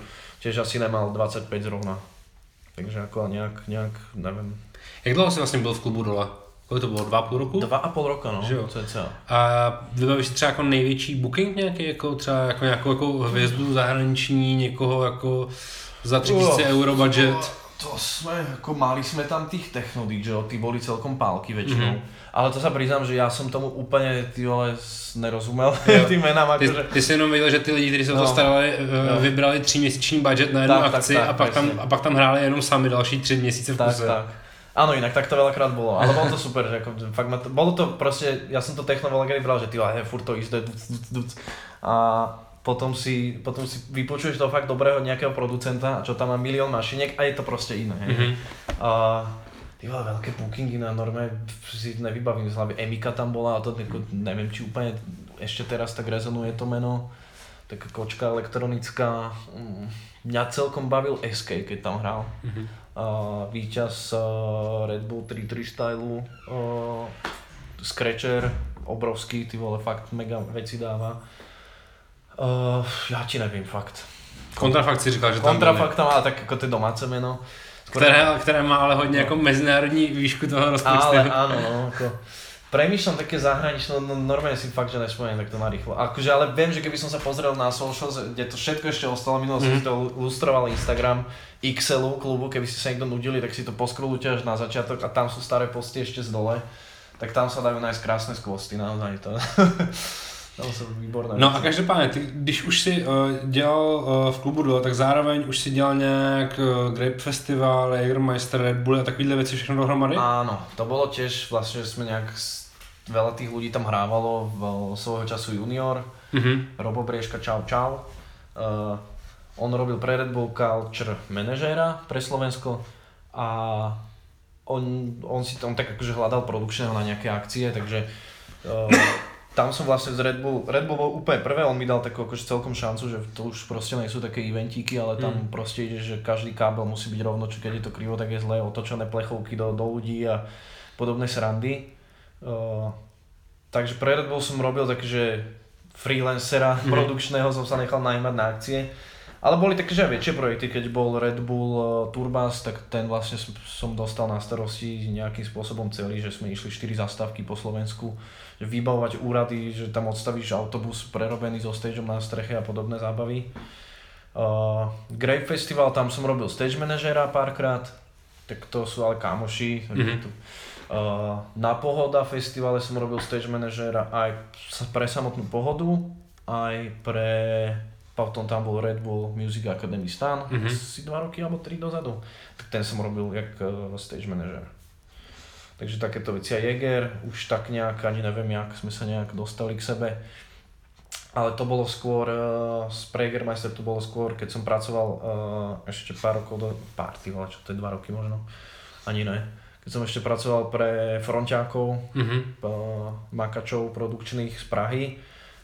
Speaker 2: Tiež asi nemal 25 zrovna. Takže ako nejak, nejak, nevím.
Speaker 1: Jak dlouho jsi vlastně byl v klubu dole? Kolik to bylo? Dva a půl roku?
Speaker 2: Dva a půl roka, no,
Speaker 1: Že jo?
Speaker 2: cca.
Speaker 1: A vybavíš si třeba jako největší booking nějaký, jako třeba jako nějakou jako hvězdu zahraniční, někoho jako za 3000 euro budget?
Speaker 2: To sme, ako mali sme tam tých techno DJov, tí boli celkom pálky väčšinou. Mm-hmm. Ale to sa priznám, že ja som tomu úplne, ty vole, nerozumel
Speaker 1: Jo.
Speaker 2: tým menám,
Speaker 1: Ty,
Speaker 2: akože...
Speaker 1: ty jsi jenom věděl, že ty lidi, kteří se o to
Speaker 2: No.
Speaker 1: starali, no. vybrali tříměsíční budget na jednu
Speaker 2: Tak, tak,
Speaker 1: akci
Speaker 2: tak,
Speaker 1: a, pak tam, a pak tam hráli jenom sami další tři měsíce v
Speaker 2: Tak,
Speaker 1: kuse.
Speaker 2: tak. Áno, inak tak to veľakrát bolo, ale bolo to super, že ako, fakt ma to, bolo to proste, ja som to techno veľakrát bral, že ty vole, furt to ide, duc, duc, duc. a potom si, potom si vypočuješ toho fakt dobrého nejakého producenta, čo tam má milión mašiniek a je to proste iné.
Speaker 1: Mhm.
Speaker 2: A ty vole, veľké bookingy na norme, si nevybavím z hlavy, Emika tam bola a to ako, neviem, či úplne ešte teraz tak rezonuje to meno, taká kočka elektronická, Mm, mňa celkom bavil SK, keď tam hral.
Speaker 1: Mhm.
Speaker 2: A víťaz uh, Red Bull 3-3 stylu, uh, Scratcher, obrovský, ty vole, fakt mega veci dáva. Uh, ja ti nevím, fakt.
Speaker 1: Kontrafakt si říkal, že tam
Speaker 2: Kontrafakt tam má tak ako to domáce meno. Skôr-
Speaker 1: které, které má ale hodně
Speaker 2: No.
Speaker 1: jako mezinárodní výšku toho rozpočtu.
Speaker 2: Ale áno, no, ako... Premýšľam také zahraničné, no normálne si fakt, že nespomeniem takto narýchlo. Akože, ale viem, že keby som sa pozrel na socials, kde to všetko ešte ostalo, minulo
Speaker 1: Mhm.
Speaker 2: si to lustroval Instagram XL klubu, keby ste sa niekto nudili, tak si to poskrolujte až na začiatok a tam sú staré posty ešte z dole. Tak tam sa dajú nájsť krásne skvosty, naozaj to. tam sú výborné
Speaker 1: No a každopádně, ty, když už si uh, dělal uh, v klubu dole, tak zároveň už si dělal nějak uh, Grape Festival, Jägermeister, Red Bull a takovýhle věci všechno dohromady?
Speaker 2: Áno, to bolo tiež vlastne, že sme nejak, s- veľa tých ľudí tam hrávalo v svojho času junior,
Speaker 1: Mhm.
Speaker 2: Robo Briežka, čau čau. Uh, on robil pre Red Bull Culture manažéra pre Slovensko a on, on si on tak akože hľadal produkčného na nejaké akcie, takže uh, tam som vlastne z Red Bull, Red Bull bol úplne prvé, on mi dal takú akože celkom šancu, že to už proste nie sú také eventíky, ale tam
Speaker 1: Mm.
Speaker 2: proste ide, že každý kábel musí byť rovno, či keď je to krivo, tak je zle, otočené plechovky do, do ľudí a podobné srandy. Uh, takže pre Red Bull som robil takže freelancera
Speaker 1: Mhm.
Speaker 2: produkčného, som sa nechal najmať na akcie. Ale boli také, že aj väčšie projekty, keď bol Red Bull Turbas, tak ten vlastne som- dostal na starosti nejakým spôsobom celý, že sme išli 4 zastávky po Slovensku, že vybavovať úrady, že tam odstavíš autobus prerobený so stageom na streche a podobné zábavy. Uh, Grape Festival, tam som robil stage manažera párkrát, tak to sú ale kamoši.
Speaker 1: Mhm.
Speaker 2: to, uh, na Pohoda festivale som robil stage manažera aj pre samotnú Pohodu, aj pre potom tam bol Red Bull Music Academy Stan,
Speaker 1: Mhm.
Speaker 2: asi dva roky alebo tri dozadu. Tak ten som robil jak uh, stage manažer. Takže takéto veci. A Jäger, už tak nejak, ani neviem, jak sme sa nejak dostali k sebe. Ale to bolo skôr, uh, z Pragermeister to bolo skôr, keď som pracoval uh, ešte pár rokov do, pár, ty vole, čo to je dva roky možno, ani ne. Keď som ešte pracoval pre fronťákov,
Speaker 1: Mhm.
Speaker 2: uh, makačov produkčných z Prahy,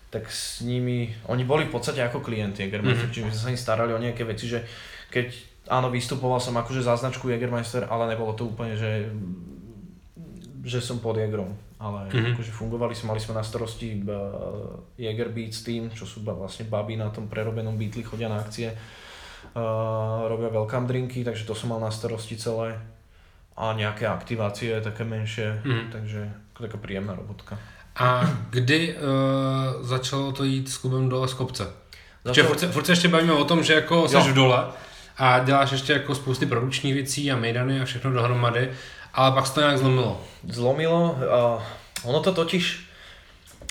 Speaker 2: tak s nimi, oni boli v podstate ako klienti Jägermeister,
Speaker 1: Mhm.
Speaker 2: čiže my sme sa im starali o nejaké veci, že keď, áno, vystupoval som akože za značku Jägermeister, ale nebolo to úplne, že že som pod Jägerom, ale
Speaker 1: Mhm.
Speaker 2: akože fungovali sme, mali sme na starosti uh, Jäger Beats team, čo sú vlastne baby na tom prerobenom Beatli, chodia na akcie, uh, robia welcome drinky, takže to som mal na starosti celé a nejaké aktivácie také menšie,
Speaker 1: Mhm.
Speaker 2: takže taká príjemná robotka.
Speaker 1: A kdy uh, začalo to jít s klubem dole z kopce? Začal...
Speaker 2: Začal-
Speaker 1: Furt, se, furt se ještě bavíme o tom, že jako jsi v dole a děláš ještě jako spousty produkčních věcí a mejdany a všechno dohromady, ale pak to nějak zlomilo.
Speaker 2: Zlomilo, uh, ono to totiž,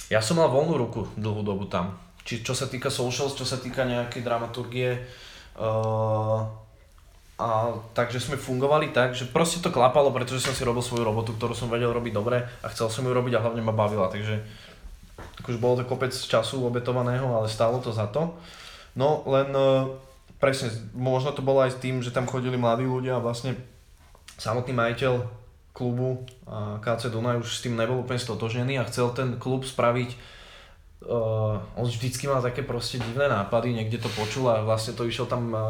Speaker 2: ja som mal voľnú ruku dlhú dobu tam. Či, čo sa týka socials, čo sa týka nejakej dramaturgie, uh, a takže sme fungovali tak, že proste to klapalo, pretože som si robil svoju robotu, ktorú som vedel robiť dobre a chcel som ju robiť a hlavne ma bavila, takže akože bolo to kopec času obetovaného, ale stálo to za to. No len uh, presne, možno to bolo aj s tým, že tam chodili mladí ľudia a vlastne samotný majiteľ klubu KC Dunaj už s tým nebol úplne stotožnený a chcel ten klub spraviť Uh, on vždycky mal také proste divné nápady, niekde to počul a vlastne to išiel tam uh,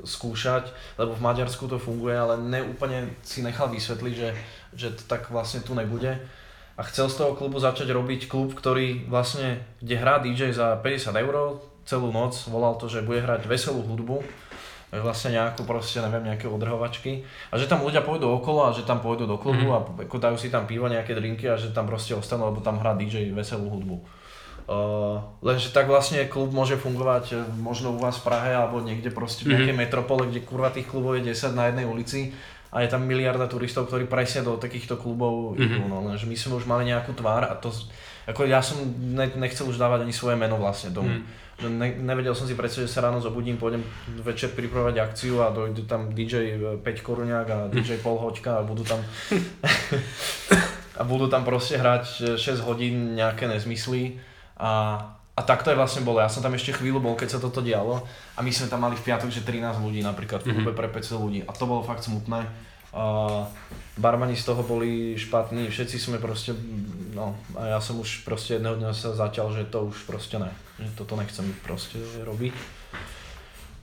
Speaker 2: skúšať, lebo v Maďarsku to funguje, ale neúplne si nechal vysvetliť, že, že to tak vlastne tu nebude. A chcel z toho klubu začať robiť klub, ktorý vlastne, kde hrá DJ za 50 eur celú noc, volal to, že bude hrať veselú hudbu vlastne nejakú proste, neviem, nejaké odrhovačky a že tam ľudia pôjdu okolo a že tam pôjdu do klubu mm-hmm. a ako dajú si tam pivo, nejaké drinky a že tam proste ostanú, lebo tam hrá DJ veselú hudbu. Uh, lenže tak vlastne klub môže fungovať eh, možno u vás v Prahe alebo niekde proste v nejakej mm-hmm. metropole, kde kurva tých klubov je 10 na jednej ulici a je tam miliarda turistov, ktorí presne do takýchto klubov mm-hmm. idú, no lenže my sme už mali nejakú tvár a to, ako ja som ne, nechcel už dávať ani svoje meno vlastne tomu. Mm ne, nevedel som si predstaviť, že sa ráno zobudím, pôjdem večer pripravovať akciu a dojdu tam DJ 5 Koruňák a DJ Pol Hoďka a budú tam a budú tam proste hrať 6 hodín nejaké nezmysly a, a tak to je vlastne bolo. Ja som tam ešte chvíľu bol, keď sa toto dialo a my sme tam mali v piatok, že 13 ľudí napríklad v klube mm-hmm. pre 500 ľudí a to bolo fakt smutné. A barmani z toho boli špatní, všetci sme proste, no a ja som už proste jedného dňa sa zaťal, že to už proste ne, že toto nechcem proste robiť.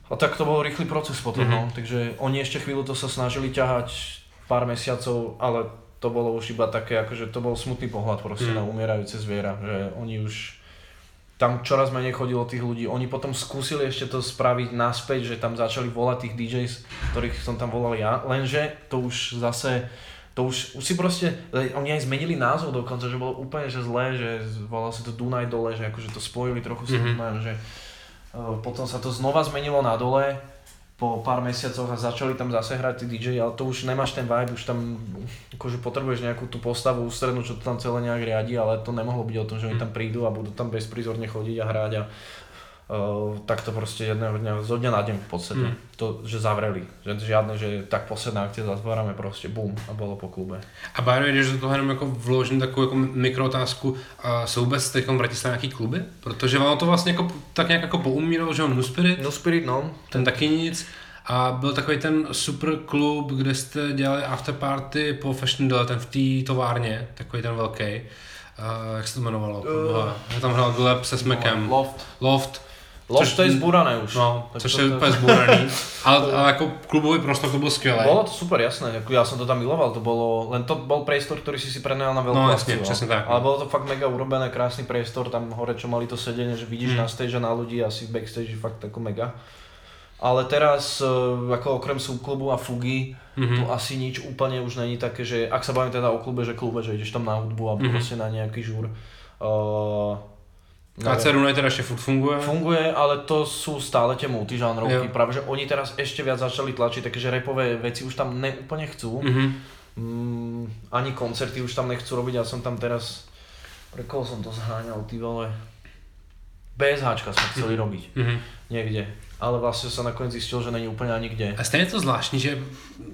Speaker 2: A tak to bol rýchly proces potom, mm-hmm. no, takže oni ešte chvíľu to sa snažili ťahať pár mesiacov, ale to bolo už iba také, akože to bol smutný pohľad proste mm. na umierajúce zviera, že oni už tam čoraz menej chodilo tých ľudí. Oni potom skúsili ešte to spraviť naspäť, že tam začali volať tých DJs, ktorých som tam volal ja, lenže to už zase, to už, už si proste, oni aj zmenili názov dokonca, že bolo úplne že zlé, že volal sa to Dunaj dole, že akože to spojili trochu s mm-hmm. že uh, potom sa to znova zmenilo na dole, po pár mesiacoch a začali tam zase hrať tí DJ, ale to už nemáš ten vibe, už tam akože potrebuješ nejakú tú postavu ústrednú, čo to tam celé nejak riadi, ale to nemohlo byť o tom, že oni tam prídu a budú tam bezprizorne chodiť a hrať a Uh, tak to proste jedného dňa, zo dňa na deň v podstate, mm. to, že zavreli. Že žiadne, že tak posledná akcia zatvárame proste, bum, a bylo po klube.
Speaker 1: A by když do toho jenom jako vložím takovou jako mikrootázku, uh, jsou vůbec teď v Bratislave nějaký kluby? Protože ono to vlastně jako, tak nějak jako poumíralo, že on Nuspirit?
Speaker 2: Nuspirit, no.
Speaker 1: Ten taky nic. A byl takový ten super klub, kde jste dělali afterparty po Fashion Dele, ten v té továrně, takový ten velký. Uh, jak se to jmenovalo? Uh, Já tam hrál Gleb se Smekem.
Speaker 2: Loft.
Speaker 1: Loft.
Speaker 2: Lož to je zbúrané už.
Speaker 1: No, což to, je to... úplně zbúraný. ale, ale ako klubový prostor to bol skvělé.
Speaker 2: Bolo to super, jasné. Ja som to tam miloval. To bolo, len to bol priestor, ktorý si si prenajal na veľkú
Speaker 1: no, jasne, akciu. tak.
Speaker 2: Ale bolo to fakt mega urobené, krásny priestor. Tam hore, čo mali to sedenie, že vidíš mm. na stage a na ľudí, asi backstage je fakt ako mega. Ale teraz, e, ako okrem subklubu a fugy, mm-hmm. tu asi nič úplne už není také, že ak sa bavím teda o klube, že klube, že ideš tam na hudbu a mm-hmm. proste na nejaký žúr. Uh,
Speaker 1: KC Runa teda ešte furt funguje?
Speaker 2: Funguje, ale to sú stále tie multižánrovky, práve že oni teraz ešte viac začali tlačiť, takže repové veci už tam neúplne chcú. Mm-hmm. Mm, ani koncerty už tam nechcú robiť, ja som tam teraz, pre koho som to zháňal, ty vole. BSH sme chceli mm-hmm. robiť, mm-hmm. niekde. Ale vlastne sa nakoniec zistil, že není úplně ani kde.
Speaker 1: A stejně to zvláštní, že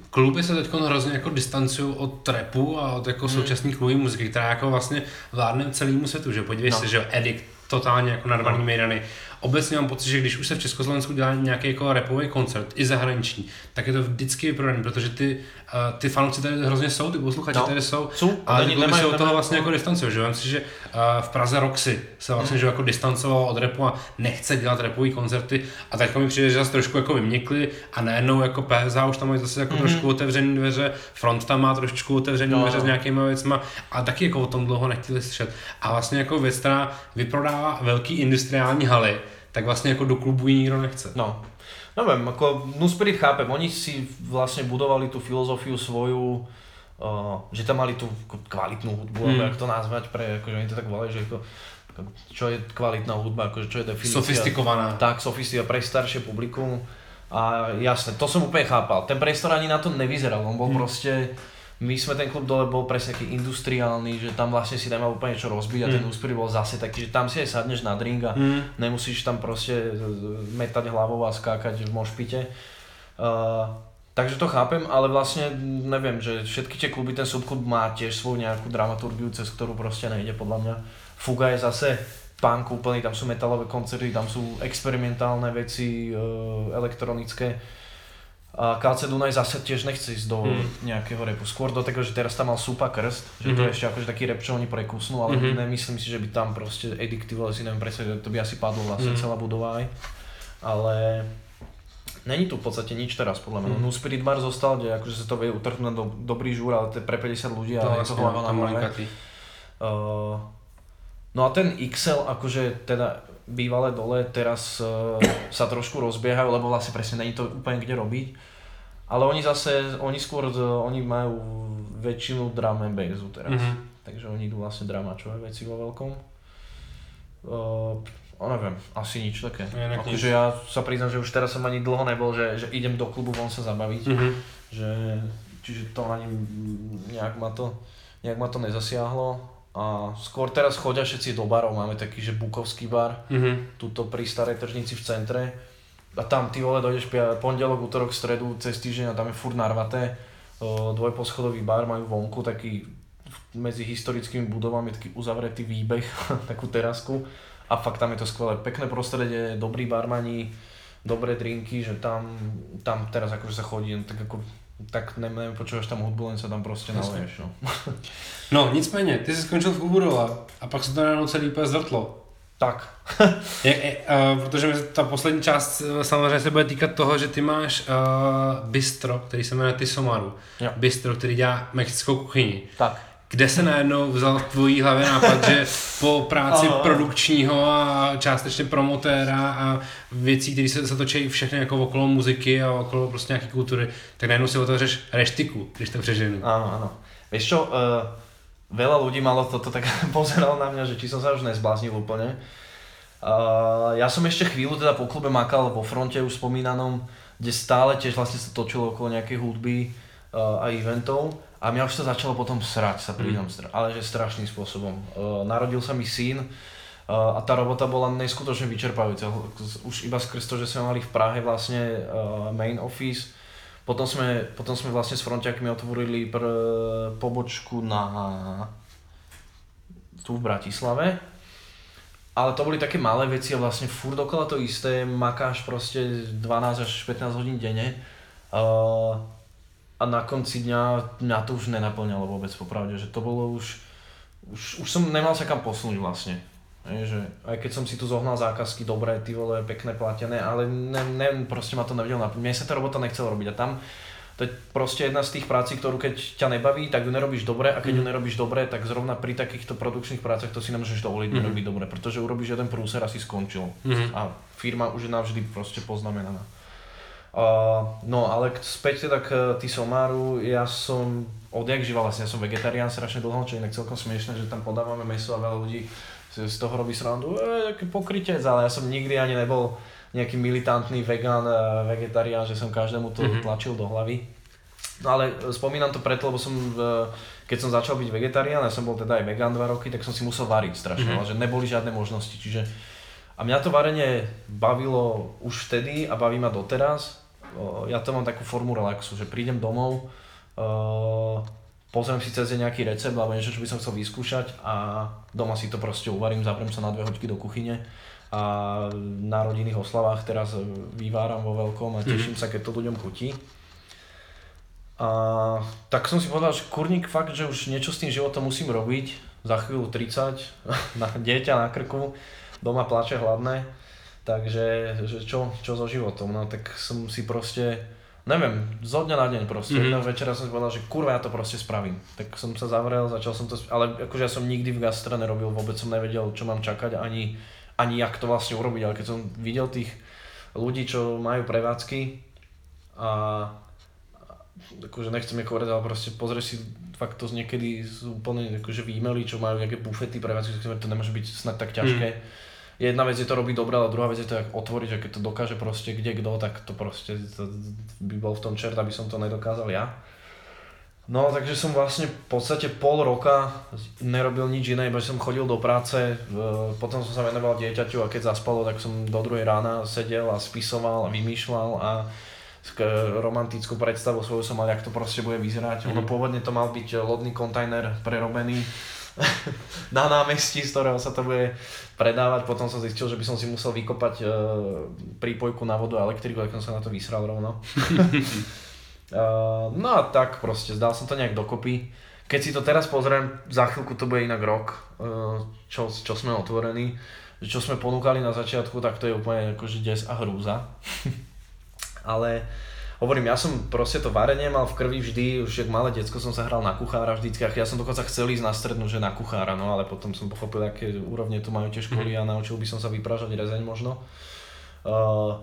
Speaker 1: kluby se teď hrozně jako distancují od trapu a od jako mm. současných klubové muziky, která jako vlastně vládne celému světu, že podívej no. se, že Edict totálně jako narvaný no. mejdany. Obecně mám pocit, že když už se v Československu dělá nějaký jako repový koncert, i zahraniční, tak je to vždycky vyprodaný, protože ty, uh, ty fanoušci tady hrozně jsou, ty posluchači no. tady jsou, jsou ale ty kluby se od toho vlastně jako distancují. Že? Myslím si, že uh, v Praze Roxy se vlastně hmm. že jako distancoval od repu a nechce dělat repový koncerty a tak mi přijde, že zase trošku jako vyměkli a najednou jako PSH už tam mají zase jako hmm. trošku otevřený dveře, Front tam má trošku otevřený no. dveře s nějakými věcma a taky jako o tom dlouho nechtěli slyšet. A vlastně jako věc, která vyprodává velký industriální haly, tak vlastne ako do klubu nikto nechce.
Speaker 2: No. Neviem, ako Nuspirit chápem, oni si vlastne budovali tú filozofiu svoju, uh, že tam mali tú kvalitnú hudbu, mm. alebo jak to nazvať, pre, akože oni to tak volajú, že ako, čo je kvalitná hudba, akože čo je definícia.
Speaker 1: Sofistikovaná.
Speaker 2: Tak, sofistikovaná pre staršie publikum. A jasne, to som úplne chápal. Ten priestor ani na to nevyzeral, on bol mm. proste my sme ten klub dole bol presne taký industriálny, že tam vlastne si nemal úplne čo rozbiť a mm. ten úspech bol zase taký, že tam si aj sadneš na drink a mm. nemusíš tam proste metať hlavou a skákať v mošpite. Uh, takže to chápem, ale vlastne neviem, že všetky tie kluby, ten subklub má tiež svoju nejakú dramaturgiu, cez ktorú proste nejde podľa mňa. Fuga je zase punk úplný, tam sú metalové koncerty, tam sú experimentálne veci, uh, elektronické a KC Dunaj zase tiež nechce ísť do mm. nejakého repu. Skôr do tego, že teraz tam mal Supa Krst, že mm-hmm. to je mhm. ešte akože taký rep, čo oni prekusnú, ale mm-hmm. nemyslím si, že by tam proste Addictive, si neviem predstaviť, to by asi padlo vlastne mm. celá budova aj. Ale není tu v podstate nič teraz podľa mňa. Mm. No Spirit Bar zostal, kde akože sa to vie utrhnúť do, dobrý žúr, ale to je pre 50 ľudí a no, je to hlava na hlave. Uh, No a ten XL, akože teda bývalé dole teraz uh, sa trošku rozbiehajú, lebo vlastne presne není to úplne kde robiť. Ale oni zase, oni skôr, oni majú väčšinu drum and bassu teraz. Mm-hmm. Takže oni idú vlastne dramačové veci vo veľkom. Uh, o neviem, asi nič také. Akože ja sa priznám, že už teraz som ani dlho nebol, že, že idem do klubu von sa zabaviť. Mm-hmm. Že, čiže to ani nejak ma to, nejak ma to nezasiahlo. A skôr teraz chodia všetci do barov, máme taký, že Bukovský bar, mm-hmm. tuto pri starej tržnici v centre. A tam ty vole dojdeš pondelok, útorok, stredu, cez týždeň a tam je furt narvaté. Dvojposchodový bar, majú vonku taký medzi historickými budovami taký uzavretý výbeh, takú terasku. A fakt tam je to skvelé, pekné prostredie, dobrý barmani, dobré drinky, že tam, tam teraz akože sa chodí, tak ako tak nevím, počuješ tam hudbu, len se tam prostě naleješ. No.
Speaker 1: no nicméně, ty jsi skončil v klubu a pak se to najednou celý úplně zvrtlo.
Speaker 2: Tak.
Speaker 1: je, je, uh, protože ta poslední část eh, samozřejmě se bude týkat toho, že ty máš uh, bistro, který se jmenuje Tisomaru. Bistro, který dělá mexickou kuchyni.
Speaker 2: Tak
Speaker 1: kde se najednou vzal v tvojí hlavě nápad, že po práci Aha. produkčního a částečně promotéra a věcí, které se, se točí všechny jako okolo muziky a okolo prostě nějaké kultury, tak najednou si otevřeš reštiku, když to přeženu.
Speaker 2: Áno, áno. Vieš čo, uh, veľa ľudí malo toto tak pozeralo na mňa, že či som sa už nezbláznil úplne. Uh, ja som ešte chvíľu teda po klube makal vo fronte už spomínanom, kde stále tiež vlastne sa točilo okolo nejakej hudby uh, a eventov. A mňa už to začalo potom srať, sa prídem, mm. ale že strašným spôsobom. Uh, narodil sa mi syn uh, a tá robota bola neskutočne vyčerpajúca. Už iba skrz to, že sme mali v Prahe vlastne uh, main office, potom sme, potom sme vlastne s frontiakmi otvorili pr, pobočku na tu v Bratislave. Ale to boli také malé veci a vlastne furt dokola to isté, makáš proste 12 až 15 hodín denne. Uh, a na konci dňa mňa to už nenaplňalo vôbec popravde, že to bolo už, už, už som nemal sa kam posunúť vlastne. Je, že aj keď som si tu zohnal zákazky dobré, ty vole, pekné platené, ale ne, ne, proste ma to nevedel naplniť. Mne sa tá robota nechcel robiť a tam to je proste jedna z tých práci, ktorú keď ťa nebaví, tak ju nerobíš dobre a keď mm. ju mhm. nerobíš dobre, tak zrovna pri takýchto produkčných prácach to si nemôžeš dovoliť mm. nerobiť dobre, pretože urobíš jeden prúser a si skončil. Mm. A firma už je navždy proste poznamenaná. Uh, no ale späť teda k tý somáru, ja som odjak živa vlastne, ja som vegetarián strašne dlho, čo je inak celkom smiešne, že tam podávame meso a veľa ľudí z toho robí srandu, e, taký pokrytec, ale ja som nikdy ani nebol nejaký militantný vegan, e, vegetarián, že som každému to mm-hmm. tlačil do hlavy. No ale spomínam to preto, lebo som, keď som začal byť vegetarián, ja som bol teda aj vegan dva roky, tak som si musel variť strašne, mm-hmm. že neboli žiadne možnosti, čiže a mňa to varenie bavilo už vtedy a baví ma doteraz, ja to mám takú formu relaxu, že prídem domov, pozriem si cez nejaký recept alebo niečo, čo by som chcel vyskúšať a doma si to proste uvarím, zapriem sa na dve hoďky do kuchyne a na rodinných oslavách teraz vyváram vo veľkom a teším sa, keď to ľuďom chutí. A tak som si povedal, že kurník fakt, že už niečo s tým životom musím robiť. Za chvíľu 30, na dieťa na krku, doma plače hladné Takže že čo, čo so životom, no tak som si proste, neviem, zo dňa na deň proste, mm-hmm. jedného večera som si povedal, že kurva ja to proste spravím. Tak som sa zavrel, začal som to, ale akože ja som nikdy v gastre nerobil, vôbec som nevedel, čo mám čakať, ani, ani jak to vlastne urobiť, ale keď som videl tých ľudí, čo majú prevádzky a akože nechcem je povedať, ale proste pozrieš si fakt to niekedy sú úplne akože výmely, čo majú nejaké bufety prevádzky, to nemôže byť snad tak ťažké. Mm jedna vec je to robiť dobre, ale druhá vec je to otvoriť, že keď to dokáže proste kde kto, tak to proste to by bol v tom čert, aby som to nedokázal ja. No takže som vlastne v podstate pol roka nerobil nič iné, iba som chodil do práce, potom som sa venoval dieťaťu a keď zaspalo, tak som do druhej rána sedel a spisoval a vymýšľal a romantickú predstavu svoju som mal, jak to proste bude vyzerať. Mm-hmm. Ono pôvodne to mal byť lodný kontajner prerobený na námestí, z ktorého sa to bude predávať. Potom som zistil, že by som si musel vykopať uh, prípojku na vodu a elektriku, tak som sa na to vysral rovno. uh, no a tak proste, zdal som to nejak dokopy. Keď si to teraz pozriem, za chvíľku to bude inak rok, uh, čo, čo sme otvorení. Čo sme ponúkali na začiatku, tak to je úplne akože des a hrúza. Ale hovorím, ja som proste to varenie mal v krvi vždy, už jak malé decko som sa hral na kuchára vždycky, ja som dokonca chcel ísť na strednú, že na kuchára, no ale potom som pochopil, aké úrovne tu majú tie školy a naučil by som sa vypražať rezeň možno. Uh,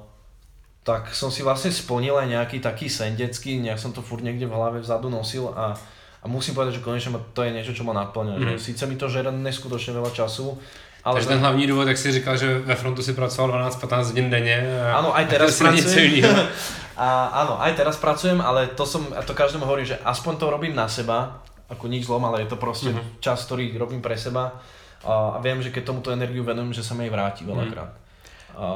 Speaker 2: tak som si vlastne splnil aj nejaký taký sendecký, nejak som to furt niekde v hlave vzadu nosil a, a musím povedať, že konečne to je niečo, čo ma naplňa. Mm. Že síce mi to žere neskutočne veľa času,
Speaker 1: ale Takže ten hlavní důvod, jak jsi říkal, že ve frontu si pracoval 12-15 hodin denně.
Speaker 2: Áno, aj teraz pracujem. a áno, aj teraz pracujem, ale to som, a to každému hovorím, že aspoň to robím na seba, ako nič zlom, ale je to proste mm-hmm. čas, ktorý robím pre seba a, a viem, že keď tomuto energiu venujem, že sa mi jej vráti veľakrát. Mm. A,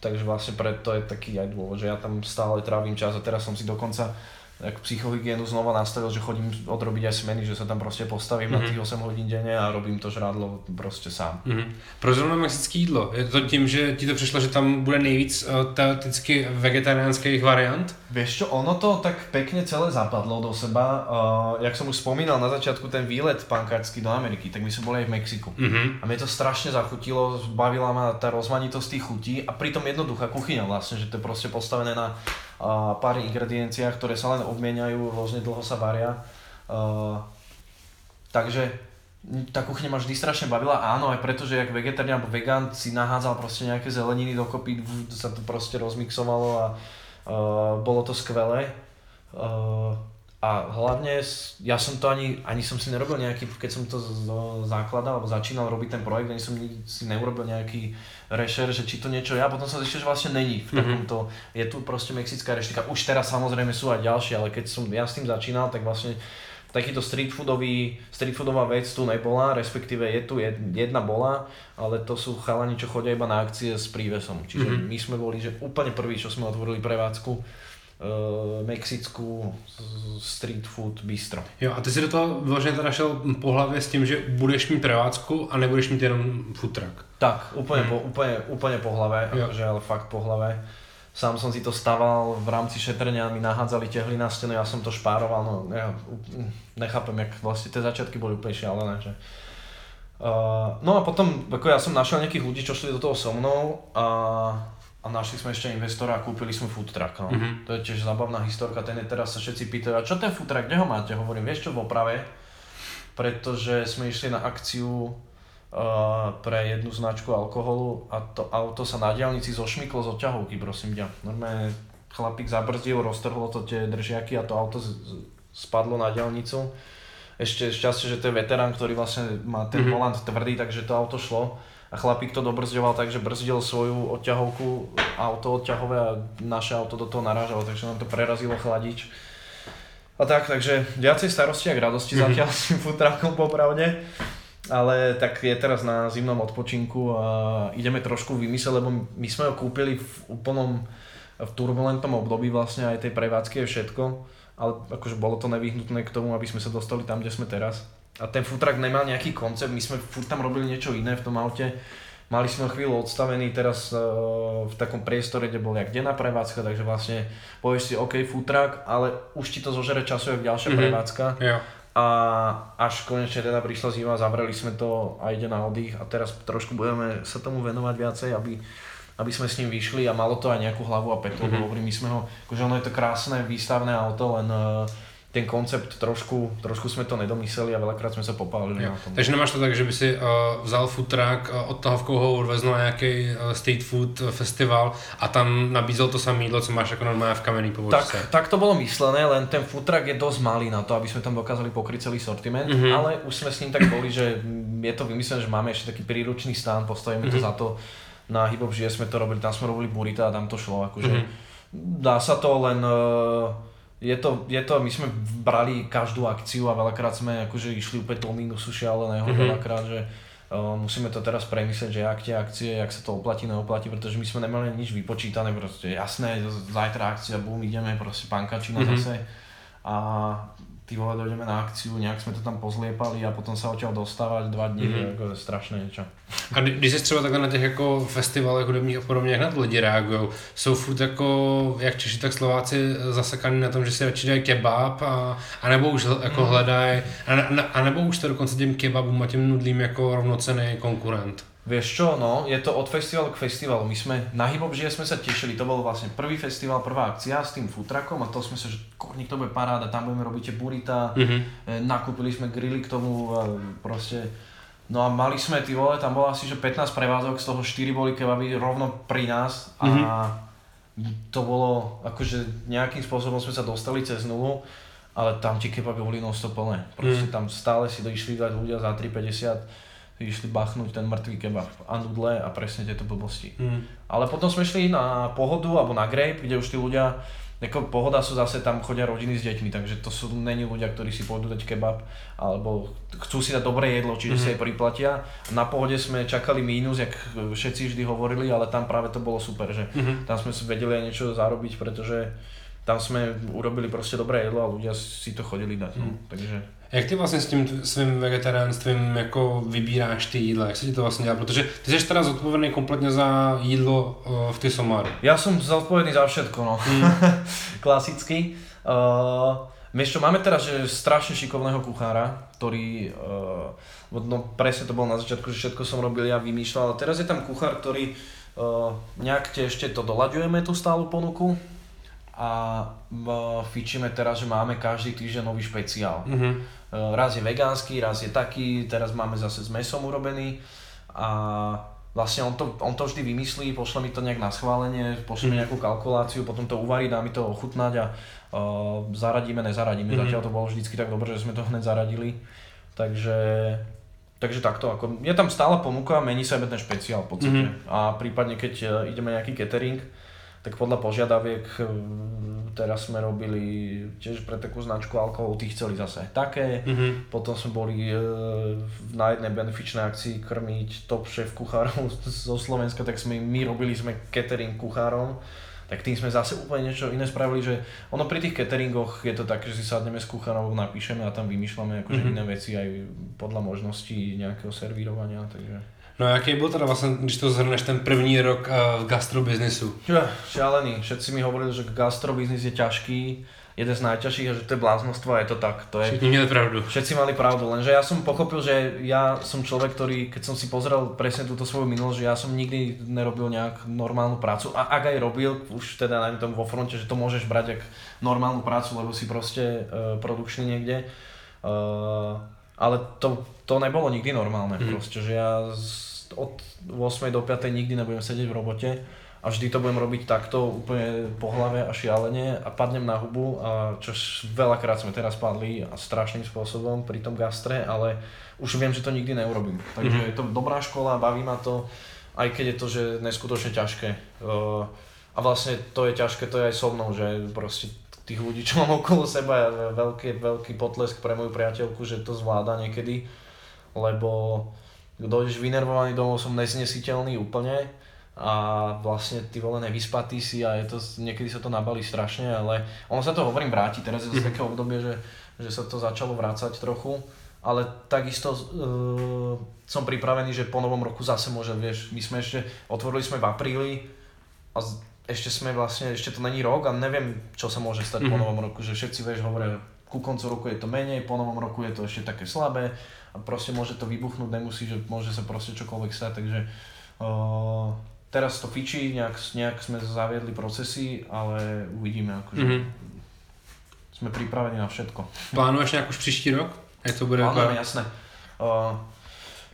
Speaker 2: takže vlastne preto je taký aj dôvod, že ja tam stále trávim čas a teraz som si dokonca ako psychohygienu znova nastavil, že chodím odrobiť aj smeny, že sa tam proste postavím mm-hmm. na tých 8 hodín denne a robím to žrádlo proste sám.
Speaker 1: Mm-hmm. Proč zrovna mexické jídlo? Je to tím, že ti to přišlo, že tam bude nejvíc uh, teoreticky vegetariánskych variant?
Speaker 2: Vieš čo, ono to tak pekne celé zapadlo do seba. Uh, jak som už spomínal na začiatku ten výlet pankáčsky do Ameriky, tak my sme boli aj v Mexiku. Mm-hmm. A mne to strašne zachutilo, bavila ma tá rozmanitosť tých chutí a pritom jednoduchá kuchyňa vlastne, že to je proste postavené na a pár ingredienciách, ktoré sa len obmieniajú, rôzne dlho sa varia. Uh, takže tá kuchyňa ma vždy strašne bavila, áno, aj preto, že jak vegetarián alebo vegán si nahádzal proste nejaké zeleniny dokopy, sa to proste rozmixovalo a uh, bolo to skvelé. Uh, a hlavne ja som to ani, ani som si nerobil nejaký, keď som to zakladal alebo začínal robiť ten projekt, ani som si neurobil nejaký rešer, že či to niečo ja, potom som zistil, že vlastne není v mhm. takomto, mm-hmm. je tu proste mexická reštika. Už teraz samozrejme sú aj ďalšie, ale keď som ja s tým začínal, tak vlastne takýto street foodový, street foodová vec tu nebola, respektíve je tu jedna bola, ale to sú chalani, čo chodia iba na akcie s prívesom. Čiže mm-hmm. my sme boli, že úplne prví, čo sme otvorili prevádzku uh, mexickú street food bistro.
Speaker 1: Jo, a ty si do toho vlastně teda šel po hlavě s tím, že budeš mít prevádzku a nebudeš mít jenom food truck.
Speaker 2: Tak, úplne, hmm. po, úplne, úplne po hlave, akože, ale fakt po hlave. Sám som si to staval v rámci šetrenia, mi nahádzali tehly na stenu, ja som to špároval, no ja nechápem, jak vlastne tie začiatky boli úplne šialené, že Uh, no a potom, ako ja som našiel nejakých ľudí, čo šli do toho so mnou a a našli sme ešte investora a kúpili sme food truck. No. Mm-hmm. To je tiež zábavná historka, ten je teraz sa všetci pýtajú, a čo ten food truck, kde ho máte? Hovorím, vieš čo, v oprave, pretože sme išli na akciu uh, pre jednu značku alkoholu a to auto sa na diálnici zošmyklo z odťahovky, prosím ťa. Normálne chlapík zabrzdil, roztrhlo to tie držiaky a to auto z- spadlo na diálnicu. Ešte šťastie, že to je veterán, ktorý vlastne má ten mm-hmm. volant tvrdý, takže to auto šlo a chlapík to dobrzďoval tak, že brzdil svoju odťahovku, auto odťahové a naše auto do toho narážalo, takže nám to prerazilo chladič. A tak, takže viacej starosti a radosti mm-hmm. zatiaľ s tým futrakom popravde. Ale tak je teraz na zimnom odpočinku a ideme trošku vymysleť, lebo my sme ho kúpili v úplnom v turbulentnom období vlastne aj tej prevádzky je všetko, ale akože bolo to nevyhnutné k tomu, aby sme sa dostali tam, kde sme teraz a ten futrak nemal nejaký koncept, my sme furt tam robili niečo iné v tom aute. Mali sme ho chvíľu odstavený teraz uh, v takom priestore, kde bol jak denná prevádzka, takže vlastne povieš si OK futrak, ale už ti to zožere času jak ďalšia mm-hmm. prevádzka. Yeah. A až konečne teda prišla zima, zavreli sme to a ide na oddych a teraz trošku budeme sa tomu venovať viacej, aby, aby sme s ním vyšli a malo to aj nejakú hlavu a petu, mm-hmm. hovorím, my sme ho, akože ono je to krásne výstavné auto, len uh, ten koncept trošku, trošku jsme to nedomysleli a veľakrát jsme se popálili jo. na tom.
Speaker 1: Takže nemáš to tak, že by si uh, vzal food truck, uh, odtahovkou ho odvezl na nějaký uh, street food festival a tam nabízel to samé jídlo, co máš jako normálně v kamenný pobočce.
Speaker 2: Tak, tak to bylo myslené, len ten food truck je dosť malý na to, aby jsme tam dokázali pokryť celý sortiment, mm-hmm. ale už jsme s ním tak boli, že je to vymyslené, že máme ešte taký príručný stán, postavíme mm-hmm. to mhm. za to. Na Hip že jsme to robili, tam jsme robili burita a tam to šlo, akože mm-hmm. dá sa to len uh, je to, je to, my sme brali každú akciu a veľakrát sme akože išli úplne do minusu šialeného, mm-hmm. veľakrát, že uh, musíme to teraz premyslieť, že ak tie akcie, jak sa to oplatí, neoplatí, pretože my sme nemali nič vypočítané, proste jasné, zajtra akcia, bum, ideme, proste pankačina mm-hmm. zase a ty vole, dojdeme na akciu, nějak jsme to tam pozliepali a potom se odtiaľ dostávať dva dny, mm-hmm. jako strašné niečo.
Speaker 1: A když jsi třeba takhle na těch jako festivalech hudebních a podobně, jak na to lidi reagují? Jsou furt jako, jak Češi, tak Slováci zasekaní na tom, že si radši dají kebab a, a nebo už jako mm. hledají, a, a, a nebo už to dokonce těm kebabům a těm nudlím jako rovnocený konkurent?
Speaker 2: Vieš čo, no, je to od festivalu k festivalu. My sme na Hip sme sa tešili, to bol vlastne prvý festival, prvá akcia s tým futrakom a to sme sa, že kurník to bude paráda, tam budeme robiť burita, mm-hmm. nakúpili sme grily k tomu a proste No a mali sme, ty vole, tam bolo asi že 15 prevádzok, z toho 4 boli kebaby rovno pri nás a mm-hmm. to bolo, akože nejakým spôsobom sme sa dostali cez nulu, ale tam tie kebaby boli non plné. Proste mm. tam stále si išli dať ľudia za 3,50 išli bachnúť ten mŕtvý kebab a nudle a presne tieto blbosti. Mm. Ale potom sme šli na pohodu alebo na grape, kde už tí ľudia, ako pohoda sú zase tam chodia rodiny s deťmi, takže to sú není ľudia, ktorí si pôjdu dať kebab alebo chcú si dať dobré jedlo, čiže mm. si aj priplatia. Na pohode sme čakali mínus, jak všetci vždy hovorili, ale tam práve to bolo super, že mm. tam sme si vedeli aj niečo zarobiť, pretože tam sme urobili proste dobré jedlo a ľudia si to chodili dať. Mm. No. Mhm. Takže
Speaker 1: jak ty vlastně s tím svým vegetariánstvím jako vybíráš ty jídla, jak se ti to vlastně dělá? Protože ty jsi teda zodpovědný kompletně za jídlo uh, v ty somáru.
Speaker 2: Ja som zodpovedný za všetko, no. Mm. Klasicky. Uh, Vieš čo, máme teraz že strašne šikovného kuchára, ktorý, uh, no presne to bolo na začiatku, že všetko som robil ja, vymýšľal, ale teraz je tam kuchár, ktorý uh, nejak ešte to doľaďujeme, tú stálu ponuku, a fičíme teraz, že máme každý týždeň nový špeciál. Mm-hmm. Raz je vegánsky, raz je taký, teraz máme zase s mesom urobený a vlastne on to, on to vždy vymyslí, pošle mi to nejak na schválenie, pošle mi mhm. nejakú kalkuláciu, potom to uvarí, dá mi to ochutnať a uh, zaradíme, nezaradíme. Mm-hmm. Zatiaľ to bolo vždycky tak dobre, že sme to hneď zaradili. Takže, takže takto, ako, je tam stála ponuka, mení sa ten špeciál v podstate. Mm-hmm. A prípadne keď uh, ideme nejaký catering, tak podľa požiadaviek eh, teraz sme robili tiež pre takú značku alkohol, tí chceli zase také. Mm-hmm. Potom sme boli e, na jednej benefičnej akcii krmiť top šéf kuchárov zo Slovenska, tak sme my robili sme catering kuchárom tak tým sme zase úplne niečo iné spravili, že ono pri tých cateringoch je to také, že si sadneme s kuchárom, napíšeme a tam vymýšľame akože mm-hmm. iné veci aj podľa možností nejakého servírovania, takže...
Speaker 1: No jaký byl teda vlastně, když to zhrneš, ten první rok uh, v gastrobiznisu?
Speaker 2: Ja, šialený. Všetci mi hovorili, že gastrobiznis je ťažký, jeden z najťažších a že to je bláznostvo a je to tak. To je,
Speaker 1: Všetci mali pravdu.
Speaker 2: Všetci mali pravdu, lenže ja som pochopil, že ja som človek, ktorý, keď som si pozrel presne túto svoju minulosť, že ja som nikdy nerobil nejak normálnu prácu a ak aj robil, už teda najmä tomu vo fronte, že to môžeš brať ako normálnu prácu, lebo si proste uh, produkčný niekde. Uh, ale to, to nebolo nikdy normálne, mm. proste, že ja z, od 8 do 5 nikdy nebudem sedieť v robote a vždy to budem robiť takto úplne po hlave a šialene a padnem na hubu, a čo veľakrát sme teraz padli a strašným spôsobom pri tom gastre, ale už viem, že to nikdy neurobím. Takže mm. je to dobrá škola, baví ma to, aj keď je to, že neskutočne ťažké. A vlastne to je ťažké, to je aj so mnou, že proste tých ľudí, čo mám okolo seba, je veľký, veľký potlesk pre moju priateľku, že to zvláda niekedy, lebo dojdeš vynervovaný domov, som neznesiteľný úplne a vlastne ty vole nevyspatý si a je to, niekedy sa to nabalí strašne, ale ono sa to hovorím vráti, teraz je mhm. také obdobie, že, že sa to začalo vrácať trochu, ale takisto uh, som pripravený, že po novom roku zase môže, vieš, my sme ešte, otvorili sme v apríli a ešte sme vlastne, ešte to není rok a neviem, čo sa môže stať mm-hmm. po mhm. novom roku, že všetci vieš hovoria, ku koncu roku je to menej, po novom roku je to ešte také slabé proste môže to vybuchnúť, nemusí, že môže sa proste čokoľvek stať, takže uh, teraz to fičí, nejak, nejak sme zaviedli procesy, ale uvidíme, akože mm-hmm. sme pripravení na všetko.
Speaker 1: Plánuješ nejak už příští rok? Jak to bude?
Speaker 2: Plánujeme, jasné. Uh,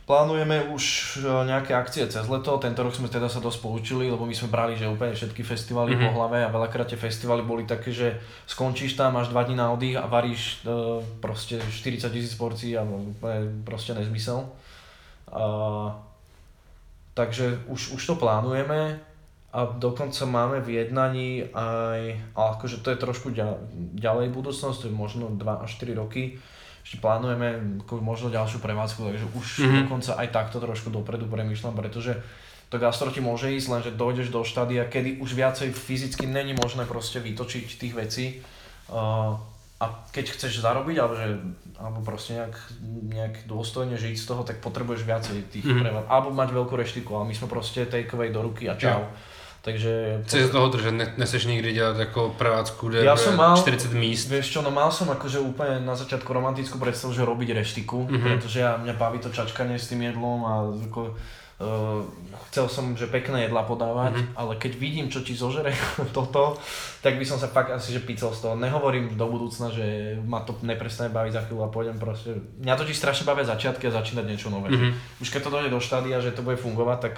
Speaker 2: Plánujeme už e, nejaké akcie cez leto, tento rok sme teda sa dosť poučili, lebo my sme brali, že úplne všetky festivaly mm-hmm. po hlave a veľakrát tie festivaly boli také, že skončíš tam, máš dva dní na oddych a varíš uh, proste 40 tisíc porcií a úplne proste nezmysel. Uh, takže už, už to plánujeme a dokonca máme v jednaní aj, ale akože to je trošku ďalej budúcnosť, to je možno 2 až 4 roky, ešte plánujeme možno ďalšiu prevádzku, takže už mm-hmm. dokonca aj takto trošku dopredu premýšľam, pretože to gastro ti môže ísť, lenže dojdeš do štádia, kedy už viacej fyzicky není možné proste vytočiť tých vecí. Uh, a keď chceš zarobiť, alebo, že, alebo proste nejak, nejak dôstojne žiť z toho, tak potrebuješ viacej tých mm-hmm. prevádzok. Alebo mať veľkú reštiku, ale my sme proste takeaway do ruky a čau. Ja. Takže...
Speaker 1: Chceš z toho držať, ne, neseš nikdy dělat ako prevádzku, kde ja som mal, 40 míst.
Speaker 2: Vieš čo, no mal som akože úplne na začiatku romantickú predstavu, že robiť reštiku, mm-hmm. pretože ja, mňa baví to čačkanie s tým jedlom a ako, Uh, chcel som, že pekné jedla podávať, mm-hmm. ale keď vidím, čo ti zožere toto, tak by som sa fakt asi, že picol z toho. Nehovorím do budúcna, že ma to neprestane baviť za chvíľu a pôjdem proste. Mňa totiž strašne bavia začiatky a začínať niečo nové. Mm-hmm. Už keď to dojde do štádia, že to bude fungovať, tak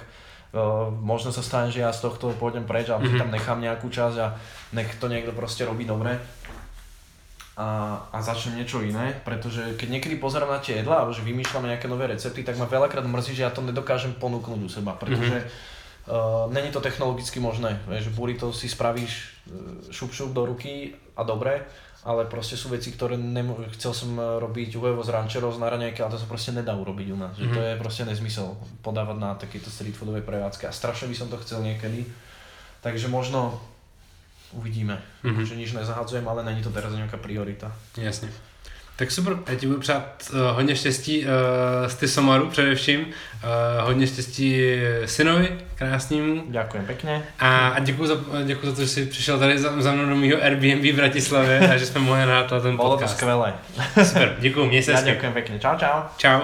Speaker 2: uh, možno sa stane, že ja z tohto pôjdem preč a mm-hmm. tam nechám nejakú časť a nech to niekto proste robí dobre a, a začnem niečo iné, pretože keď niekedy pozerám na tie jedlá, alebo že vymýšľame nejaké nové recepty, tak ma veľakrát mrzí, že ja to nedokážem ponúknuť u seba, pretože mm-hmm. uh, není to technologicky možné, vieš, burrito si spravíš uh, šup šup do ruky a dobre, ale proste sú veci, ktoré nemo- chcel som robiť huevo z rančerov, z naraňajky, ale to sa proste nedá urobiť u nás, mm-hmm. že to mhm. je proste nezmysel podávať na takéto street foodové prevádzky a strašne by som to chcel niekedy, takže možno uvidíme. Mm-hmm. Že nič nezahadzujem, ale není to teraz nějaká priorita.
Speaker 1: Jasně. Tak super, já ti budu přát uh, hodně štěstí uh, z ty Somaru především, uh, hodně štěstí synovi krásnému.
Speaker 2: Ďakujem pekne.
Speaker 1: A, a děkuji, za, děkuji za to, že jsi přišel tady za, za mnou do mého Airbnb v Bratislavě a že jsme mohli nahrát ten podcast.
Speaker 2: Bolo to skvelé.
Speaker 1: Super, děkuji, měj se
Speaker 2: Ja ďakujem pekne. Čau, čau.
Speaker 1: Čau.